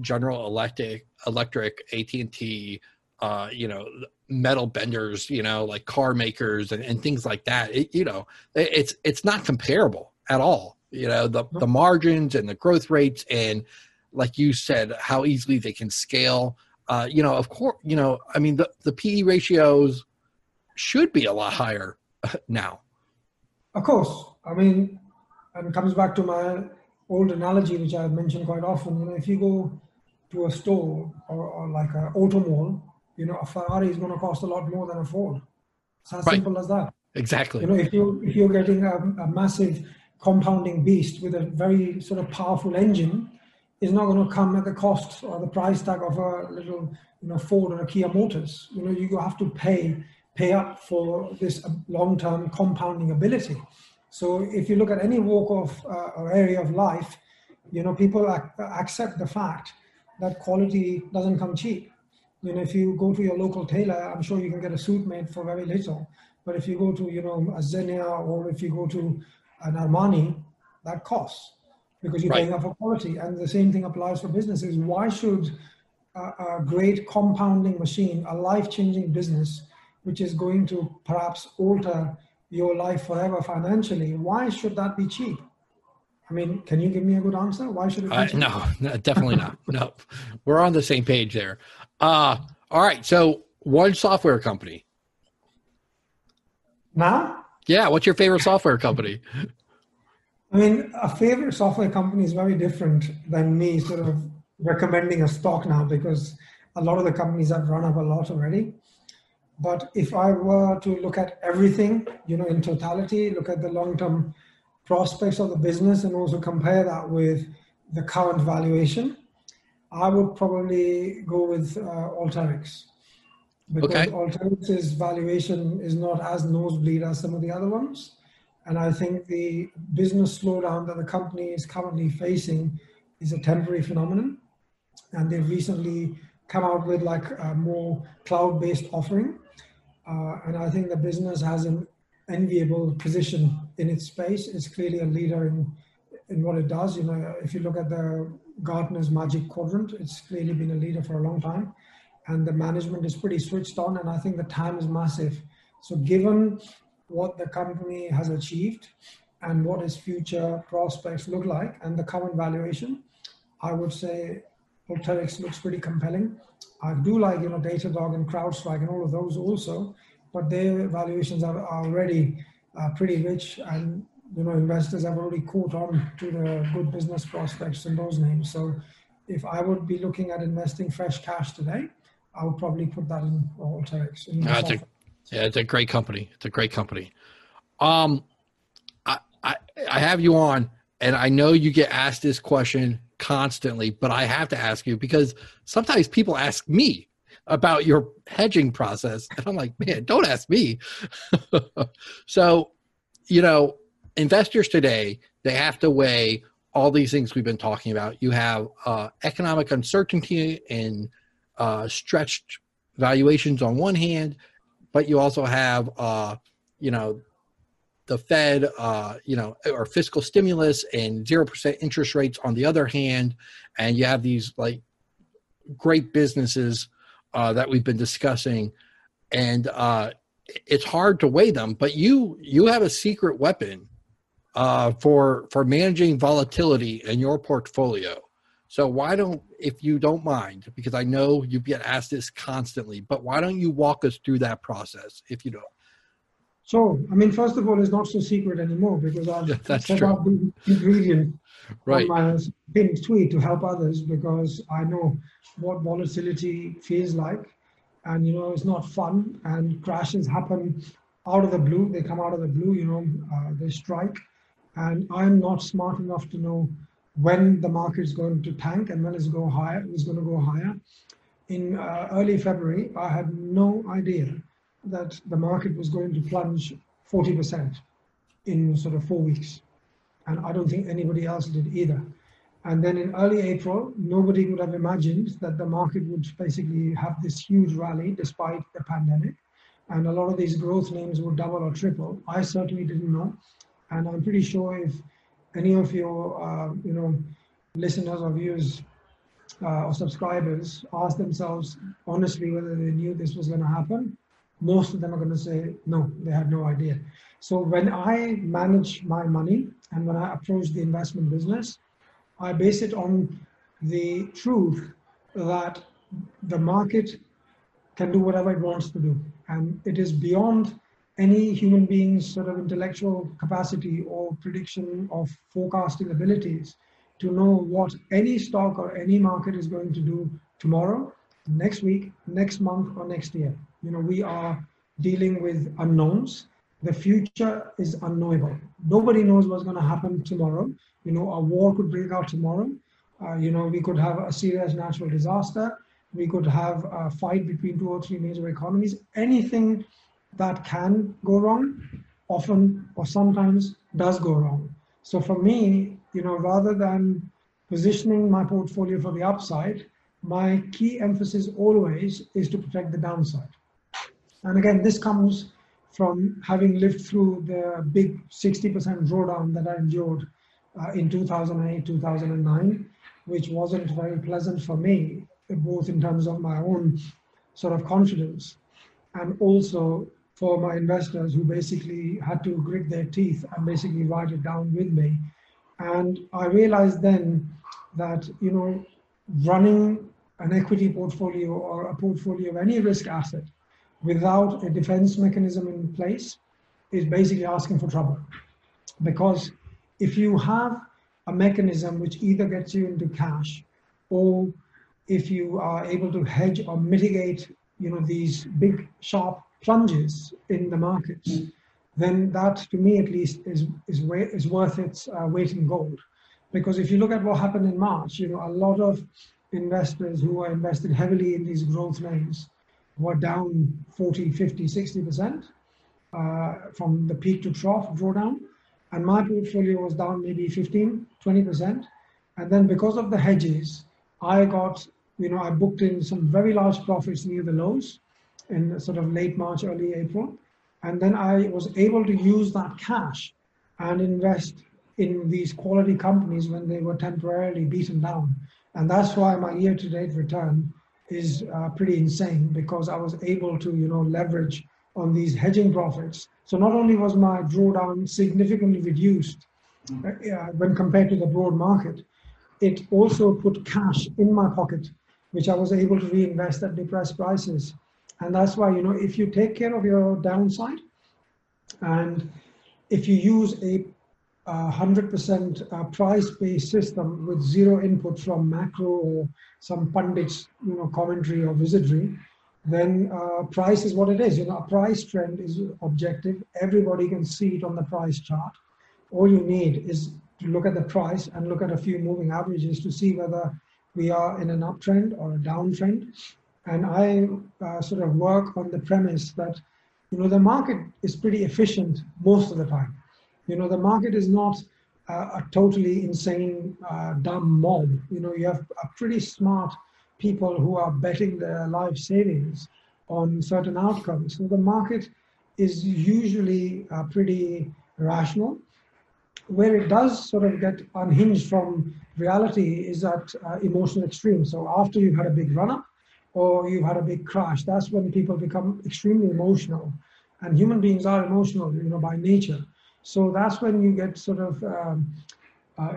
general electric electric at&t uh, you know metal benders, you know, like car makers and, and things like that. It, you know, it, it's it's not comparable at all. You know, the the margins and the growth rates and like you said, how easily they can scale. Uh, you know, of course, you know, I mean the the PE ratios should be a lot higher now. Of course. I mean, and it comes back to my old analogy, which I have mentioned quite often. You know, if you go to a store or, or like an auto mall, you know, a Ferrari is going to cost a lot more than a Ford. It's as right. simple as that. Exactly. You know, if you if you're getting a, a massive compounding beast with a very sort of powerful engine, is not going to come at the cost or the price tag of a little, you know, Ford or a Kia Motors. You know, you have to pay pay up for this long-term compounding ability. So if you look at any walk of uh, or area of life, you know, people ac- accept the fact that quality doesn't come cheap. You know, if you go to your local tailor, I'm sure you can get a suit made for very little. But if you go to, you know, a Zegna or if you go to an Armani, that costs because you're right. paying up for quality. And the same thing applies for businesses. Why should a, a great compounding machine, a life-changing business, which is going to perhaps alter your life forever financially, why should that be cheap? I mean, can you give me a good answer? Why should it be uh, cheap? No, no, definitely not. no, we're on the same page there. Uh, all right. So, one software company. Now? Yeah. What's your favorite software company? I mean, a favorite software company is very different than me sort of recommending a stock now because a lot of the companies have run up a lot already. But if I were to look at everything, you know, in totality, look at the long-term prospects of the business and also compare that with the current valuation, I would probably go with uh, Alteryx. Because okay. Alteryx's valuation is not as nosebleed as some of the other ones. And I think the business slowdown that the company is currently facing is a temporary phenomenon. And they've recently come out with like a more cloud-based offering uh, and I think the business has an enviable position in its space. It's clearly a leader in, in what it does. You know, if you look at the Gartner's Magic Quadrant, it's clearly been a leader for a long TAM. And the management is pretty switched on, and I think the time is massive. So, given what the company has achieved and what its future prospects look like and the current valuation, I would say Alteryx looks pretty compelling. I do like, you know, Datadog and CrowdStrike and all of those also, but their valuations are, already uh, pretty rich and, you know, investors have already caught on to the good business prospects in those names. So if I would be looking at investing fresh cash today, I would probably put that in Alteryx. In yeah, it's a, yeah, it's a great company. It's a great company. Um, I, I, I have you on, and I know you get asked this question constantly, but I have to ask you because sometimes people ask me about your hedging process. And I'm like, man, don't ask me. so, you know, investors today, they have to weigh all these things we've been talking about. You have uh, economic uncertainty and uh, stretched valuations on one hand, but you also have, uh, you know, the Fed, uh, you know, or fiscal stimulus and zero percent interest rates on the other hand, and you have these like great businesses uh, that we've been discussing, and uh, it's hard to weigh them. But you you have a secret weapon uh, for for managing volatility in your portfolio. So why don't, if you don't mind, because I know you get asked this constantly, but why don't you walk us through that process if you don't? So, I mean, first of all, it's not so secret anymore because I've yeah, set true. up the ingredient right. on my pinned tweet to help others because I know what volatility feels like. And, you know, it's not fun and crashes happen out of the blue. They come out of the blue, you know, uh, they strike. And I'm not smart enough to know when the market is going to tank and when it's going higher. It's going to go higher. In uh, early February, I had no idea that the market was going to plunge 40% in sort of four weeks. And I don't think anybody else did either. And then in early April, nobody would have imagined that the market would basically have this huge rally despite the pandemic. And a lot of these growth names would double or triple. I certainly didn't know. And I'm pretty sure if any of your, uh, you know, listeners or viewers uh, or subscribers ask themselves honestly whether they knew this was going to happen, most of them are going to say, no, they have no idea. So when I manage my money and when I approach the investment business, I base it on the truth that the market can do whatever it wants to do. And it is beyond any human being's sort of intellectual capacity or prediction of forecasting abilities to know what any stock or any market is going to do tomorrow, next week, next month, or next year. You know, we are dealing with unknowns. The future is unknowable. Nobody knows what's going to happen tomorrow. You know, a war could break out tomorrow. Uh, you know, we could have a serious natural disaster. We could have a fight between two or three major economies. Anything that can go wrong often or sometimes does go wrong. So for me, you know, rather than positioning my portfolio for the upside, my key emphasis always is to protect the downside. And again, this comes from having lived through the big 60% drawdown that I endured uh, in 2008, 2009, which wasn't very pleasant for me, both in terms of my own sort of confidence and also for my investors who basically had to grit their teeth and basically write it down with me. And I realized then that, you know, running an equity portfolio or a portfolio of any risk asset without a defense mechanism in place is basically asking for trouble. Because if you have a mechanism which either gets you into cash or if you are able to hedge or mitigate you know these big sharp plunges in the markets, then that, to me at least, is is, is worth its uh, weight in gold. Because if you look at what happened in March, you know, a lot of investors who are invested heavily in these growth names were down 40, 50, 60% uh, from the peak to trough drawdown. And my portfolio was down maybe 15, 20%. And then because of the hedges, I got, you know, I booked in some very large profits near the lows in sort of late March, early April. And then I was able to use that cash and invest in these quality companies when they were temporarily beaten down. And that's why my year to date return is uh, pretty insane because I was able to, you know, leverage on these hedging profits. So not only was my drawdown significantly reduced uh, when compared to the broad market, it also put cash in my pocket, which I was able to reinvest at depressed prices. And that's why, you know, if you take care of your downside and if you use a 100% uh, price-based system with zero input from macro or some pundits, you know, commentary or wizardry, then uh, price is what it is. You know, a price trend is objective. Everybody can see it on the price chart. All you need is to look at the price and look at a few moving averages to see whether we are in an uptrend or a downtrend. And I uh, sort of work on the premise that, you know, the market is pretty efficient most of the time. You know, the market is not uh, a totally insane, uh, dumb mob. You know, you have a pretty smart people who are betting their life savings on certain outcomes. So the market is usually uh, pretty rational. Where it does sort of get unhinged from reality is at uh, emotional extremes. So after you've had a big run up, or you've had a big crash, that's when people become extremely emotional. And human beings are emotional, you know, by nature. So that's when you get sort of um, uh,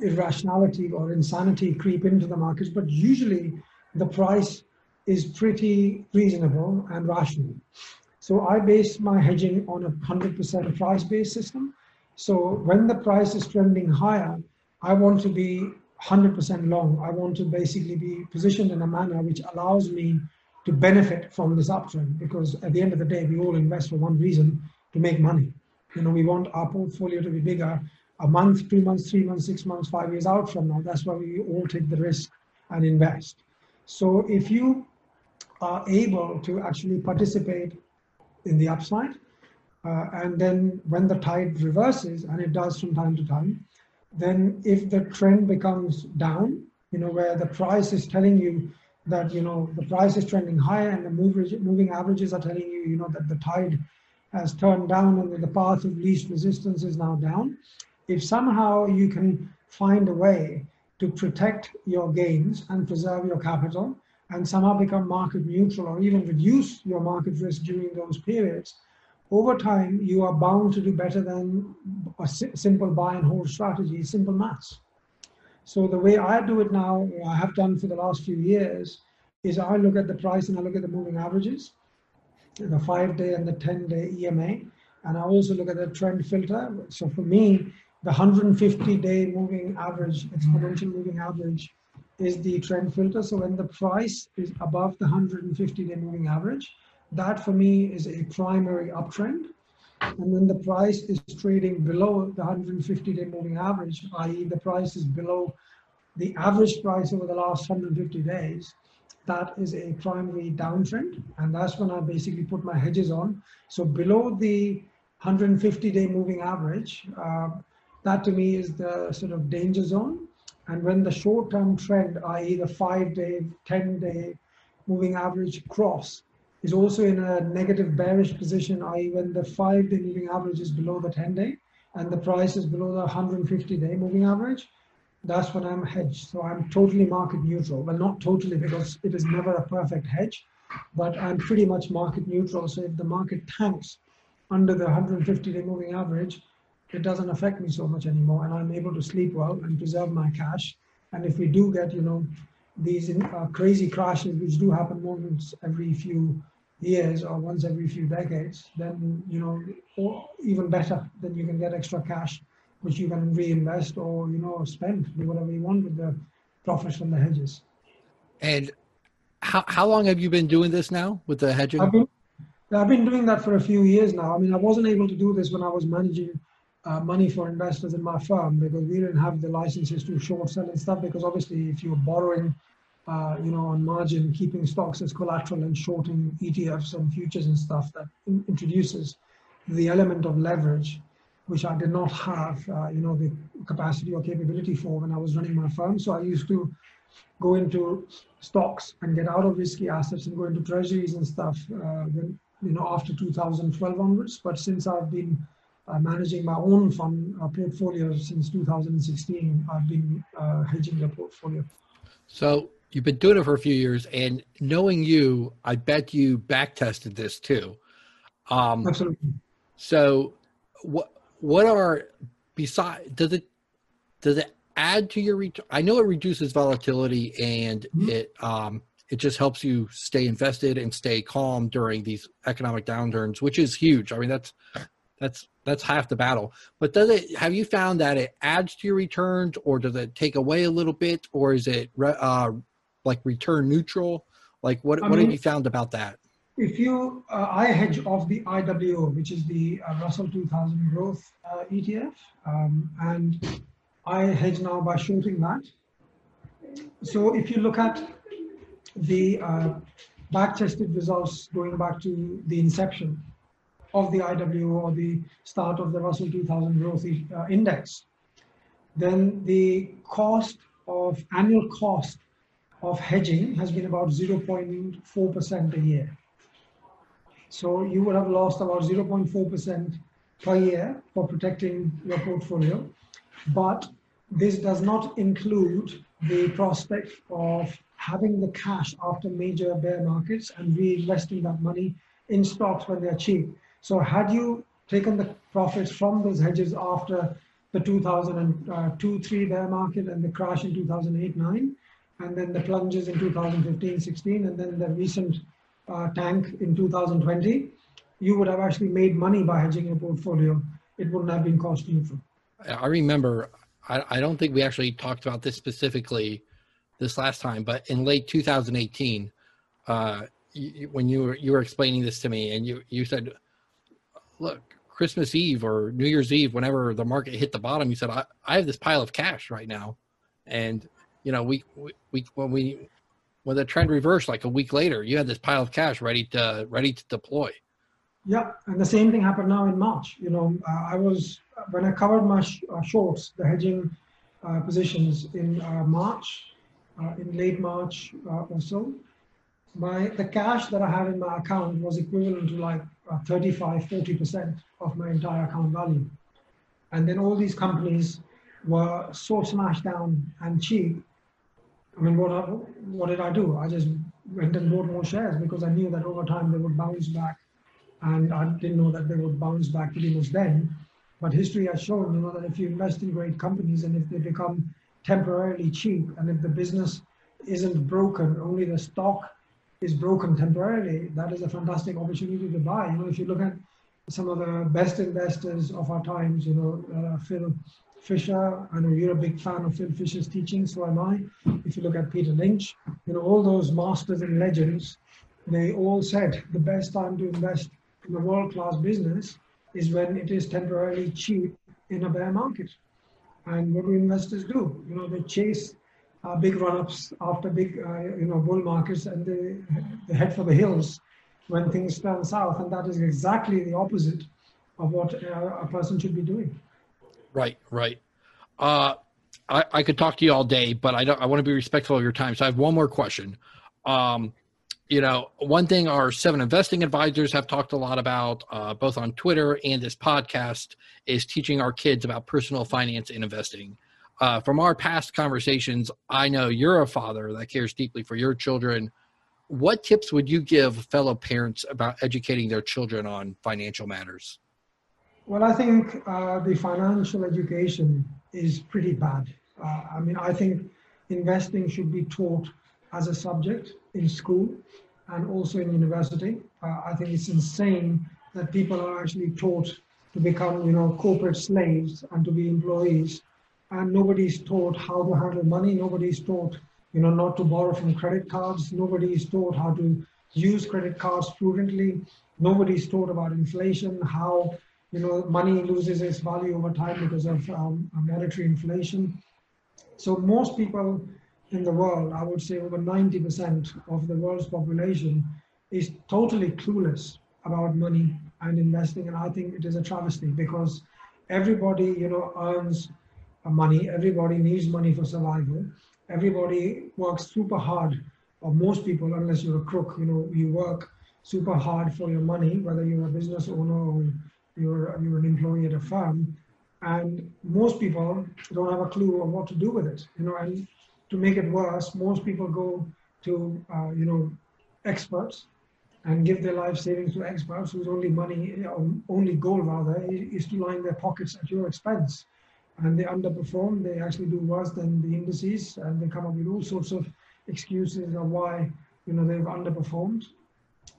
irrationality or insanity creep into the markets. But usually the price is pretty reasonable and rational. So I base my hedging on a 100% price-based system. So when the price is trending higher, I want to be 100% long. I want to basically be positioned in a manner which allows me to benefit from this uptrend because at the end of the day, we all invest for one reason to make money. You know, we want our portfolio to be bigger a month, two months, three months, six months, five years out from now. That's why we all take the risk and invest. So if you are able to actually participate in the upside, uh, and then when the tide reverses, and it does from time to time, then if the trend becomes down, you know, where the price is telling you that, you know, the price is trending higher and the moving averages are telling you, you know, that the tide has turned down and the path of least resistance is now down. If somehow you can find a way to protect your gains and preserve your capital and somehow become market neutral or even reduce your market risk during those periods, over time, you are bound to do better than a simple buy and hold strategy, simple maths. So the way I do it now, I have done for the last few years, is I look at the price and I look at the moving averages. The five day and the 10 day EMA. And I also look at the trend filter. So for me, the 150 day moving average, exponential moving average, is the trend filter. So when the price is above the 150 day moving average, that for me is a primary uptrend. And when the price is trading below the 150 day moving average, i.e., the price is below the average price over the last 150 days, that is a primary downtrend. And that's when I basically put my hedges on. So below the 150 day moving average, uh, that to me is the sort of danger zone. And when the short term trend, i.e., the five day, 10 day moving average cross, is also in a negative bearish position, i.e., when the five day moving average is below the 10 day and the price is below the 150 day moving average, that's when I'm hedged. So I'm totally market neutral. Well, not totally because it is never a perfect hedge, but I'm pretty much market neutral. So if the market tanks under the 150 day moving average, it doesn't affect me so much anymore. And I'm able to sleep well and preserve my cash. And if we do get, you know, these uh, crazy crashes, which do happen once every few years or once every few decades, then, you know, or even better, then you can get extra cash which you can reinvest or you know spend do whatever you want with the profits from the hedges. And how, how long have you been doing this now with the hedging? I've been, I've been doing that for a few years now. I mean i wasn't able to do this when i was managing uh, money for investors in my firm because we didn't have the licenses to short sell and stuff because obviously if you're borrowing uh, you know on margin keeping stocks as collateral and shorting etfs and futures and stuff that in- introduces the element of leverage which I did not have, uh, you know, the capacity or capability for when I was running my firm. So I used to go into stocks and get out of risky assets and go into treasuries and stuff uh, when, you know, after 2012 onwards. But since I've been uh, managing my own fund uh, portfolio since 2016, I've been uh, hedging the portfolio. So you've been doing it for a few years, and knowing you, I bet you back tested this too. Um, Absolutely. So what what are beside does it does it add to your return? I know it reduces volatility and mm-hmm. it um it just helps you stay invested and stay calm during these economic downturns, which is huge. I mean that's that's that's half the battle. But does it have you found that it adds to your returns or does it take away a little bit or is it uh like return neutral? Like what I what mean, have you found about that? If you, uh, I hedge off the IWO, which is the uh, Russell 2000 growth uh, ETF, um, and I hedge now by shorting that. So if you look at the uh, back-tested results going back to the inception of the IWO or the start of the Russell 2000 growth uh, index, then the cost of annual cost of hedging has been about 0.4% a year. So you would have lost about 0.4% per year for protecting your portfolio. But this does not include the prospect of having the cash after major bear markets and reinvesting that money in stocks when they're cheap. So had you taken the profits from those hedges after the 2002-3 uh, bear market and the crash in 2008-9, and then the plunges in 2015-16, and then the recent uh, tank in 2020, you would have actually made money by hedging your portfolio. It wouldn't have been cost neutral. I remember, I, I don't think we actually talked about this specifically this last time, but in late 2018, uh, you, when you were you were explaining this to me, and you you said, "Look, Christmas Eve or New Year's Eve, whenever the market hit the bottom, you said, I, I have this pile of cash right now, and you know we we, we when we when the trend reversed like a week later, you had this pile of cash ready to ready to deploy. Yeah, and the same thing happened now in March. You know, uh, I was when I covered my sh- uh, shorts, the hedging uh, positions in uh, March, uh, in late March uh, or so. My the cash that I had in my account was equivalent to like 35, 40 percent of my entire account value, and then all these companies were so smashed down and cheap I mean, what, what did I do? I just went and bought more shares because I knew that over time they would bounce back. And I didn't know that they would bounce back pretty much then. But history has shown, you know, that if you invest in great companies and if they become temporarily cheap and if the business isn't broken, only the stock is broken temporarily, that is a fantastic opportunity to buy. You know, if you look at some of the best investors of our times, you know, uh, Phil Fisher, I know you're a big fan of Phil Fisher's teaching, so am I. If you look at Peter Lynch, you know, all those masters and legends, they all said the best time to invest in a world-class business is when it is temporarily cheap in a bear market. And what do investors do? You know, they chase uh, big run-ups after big, uh, you know, bull markets, and they, they head for the hills when things turn south. And that is exactly the opposite of what uh, a person should be doing. Right, right. Uh, I, I could talk to you all day, but I don't. I want to be respectful of your time. So I have one more question. Um, you know, one thing our seven investing advisors have talked a lot about, uh, both on Twitter and this podcast, is teaching our kids about personal finance and investing. Uh, from our past conversations, I know you're a father that cares deeply for your children. What tips would you give fellow parents about educating their children on financial matters? Well, I think uh, the financial education is pretty bad. Uh, I mean, I think investing should be taught as a subject in school and also in university. Uh, I think it's insane that people are actually taught to become, you know, corporate slaves and to be employees, and nobody's taught how to handle money. Nobody's taught, you know, not to borrow from credit cards. Nobody's taught how to use credit cards prudently. Nobody's taught about inflation, how you know money loses its value over time because of um, monetary inflation. So most people in the world, I would say over 90% of the world's population is totally clueless about money and investing. And I think it is a travesty because everybody, you know, earns money. Everybody needs money for survival. Everybody works super hard, or most people, unless you're a crook, you know, you work super hard for your money, whether you're a business owner or you're, you're an employee at a firm. And most people don't have a clue on what to do with it, you know, and to make it worse, most people go to, uh, you know, experts and give their life savings to experts whose only money, only goal rather, is to line their pockets at your expense. And they underperform, they actually do worse than the indices, and they come up with all sorts of excuses of why, you know, they've underperformed.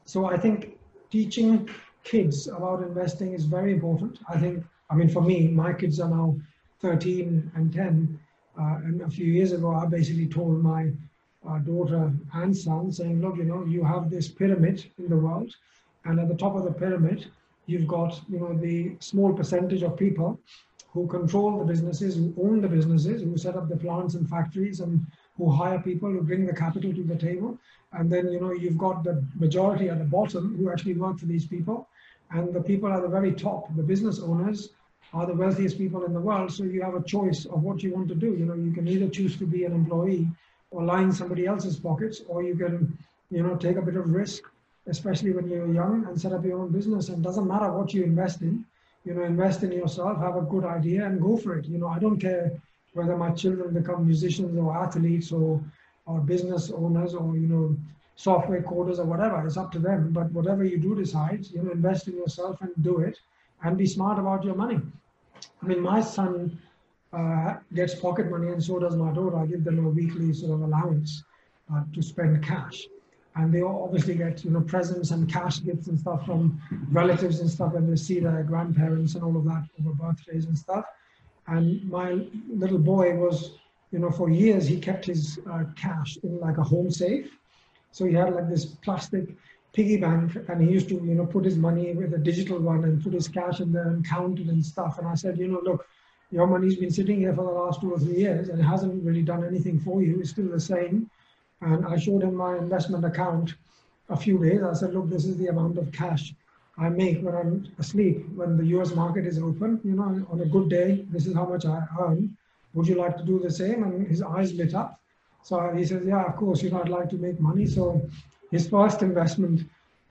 So I think teaching kids about investing is very important. I think, I mean, for me, my kids are now 13 and 10, uh, and a few years ago, I basically told my uh, daughter and son, saying, look, you know, you have this pyramid in the world, and at the top of the pyramid, you've got, you know, the small percentage of people who control the businesses, who own the businesses, who set up the plants and factories, and who hire people who bring the capital to the table. And then, you know, you've got the majority at the bottom who actually work for these people. And the people at the very top, the business owners, are the wealthiest people in the world. So you have a choice of what you want to do. You know, you can either choose to be an employee or line somebody else's pockets, or you can, you know, take a bit of risk, especially when you're young, and set up your own business. And doesn't matter what you invest in. You know, invest in yourself, have a good idea, and go for it. You know, I don't care whether my children become musicians or athletes or or business owners or you know software coders or whatever. It's up to them. But whatever you do decide, you know, invest in yourself and do it and be smart about your money. I mean, my son uh, gets pocket money, and so does my daughter. I give them a weekly sort of allowance uh, to spend cash, and they obviously get you know presents and cash gifts and stuff from relatives and stuff when they see their grandparents and all of that over birthdays and stuff. And my little boy was, you know, for years he kept his uh, cash in like a home safe. So he had like this plastic piggy bank and he used to you know put his money with a digital one and put his cash in there and count it and stuff. And i said you know look your money's been sitting here for the last two or three years and it hasn't really done anything for you. It's still the same. And i showed him my investment account a few days. I said look this is the amount of cash i make when i'm asleep when the us market is open. You know on a good day this is how much i earn. Would you like to do the same? And his eyes lit up so he says yeah of course you know i'd like to make money so his first investment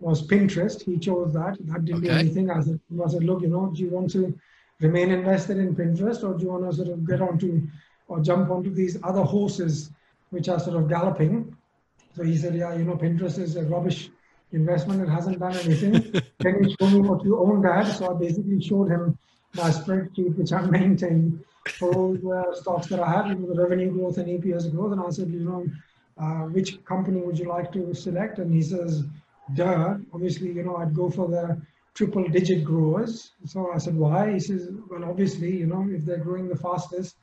was Pinterest. He chose that. That didn't okay. do anything. I said, I said, look, you know, do you want to remain invested in Pinterest or do you want to sort of get onto or jump onto these other horses which are sort of galloping? So he said, yeah, you know, Pinterest is a rubbish investment. It hasn't done anything. Can you show me what you own, Dad? So I basically showed him my spreadsheet, which I maintain for all the stocks that I have, the revenue growth and EPS growth. And I said, you know, uh, which company would you like to select? And he says, duh, obviously, you know, I'd go for the triple digit growers. So I said, why? He says, well, obviously, you know, if they're growing the fastest,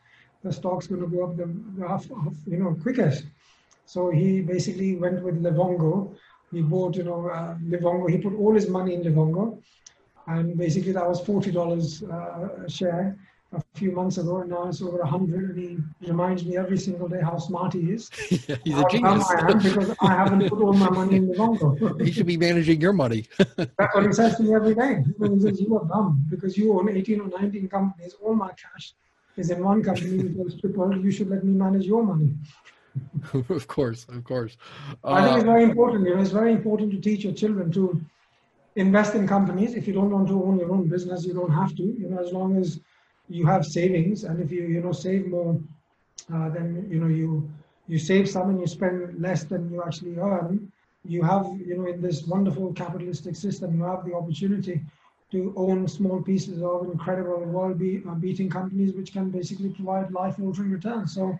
the stock's going to go up the, the you know, quickest. So he basically went with Livongo. He bought, you know, uh, Livongo. He put all his money in Livongo. And basically that was $40 uh, a share a few months ago, and now it's over 100. And he reminds me every single day how smart he is. yeah, he's a genius. I am because I haven't put all my money in Livongo. he should be managing your money. That's what he says to me every day. He says, You are dumb because you own 18 or 19 companies. All my cash is in one company which was tripled. You should let me manage your money. of course, of course. Uh, I think it's uh, very important. You know, it's very important to teach your children to invest in companies. If you don't want to own your own business, you don't have to. You know, as long as you have savings, and if you you know save more, uh, then you know you you save some and you spend less than you actually earn. You have you know in this wonderful capitalistic system, you have the opportunity to own small pieces of incredible world-beating companies, which can basically provide life-altering returns. So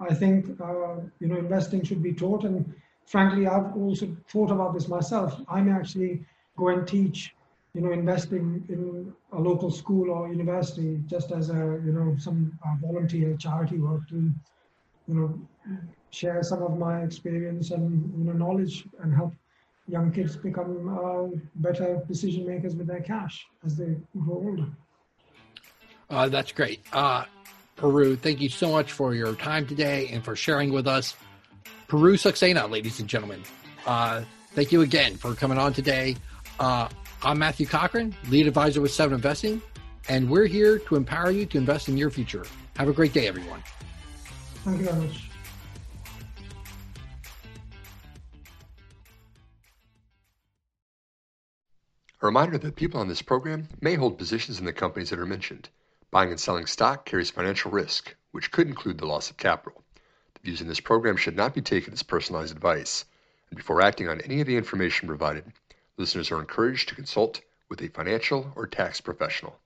I think uh, you know investing should be taught, and frankly, I've also thought about this myself. I'm actually go and teach, you know, investing in a local school or university just as a you know some uh, volunteer charity work to, you know, share some of my experience and you know knowledge and help young kids become uh, better decision makers with their cash as they grow older. Uh, that's great. Uh, Puru, thank you so much for your time today and for sharing with us. Puru Saxena, ladies and gentlemen. Uh, thank you again for coming on today. Uh, I'm Matthew Cochrane, lead advisor with Seven Investing, and we're here to empower you to invest in your future. Have a great day, everyone. Thank you very much. A reminder that people on this program may hold positions in the companies that are mentioned. Buying and selling stock carries financial risk, which could include the loss of capital. The views in this program should not be taken as personalized advice, and before acting on any of the information provided, listeners are encouraged to consult with a financial or tax professional.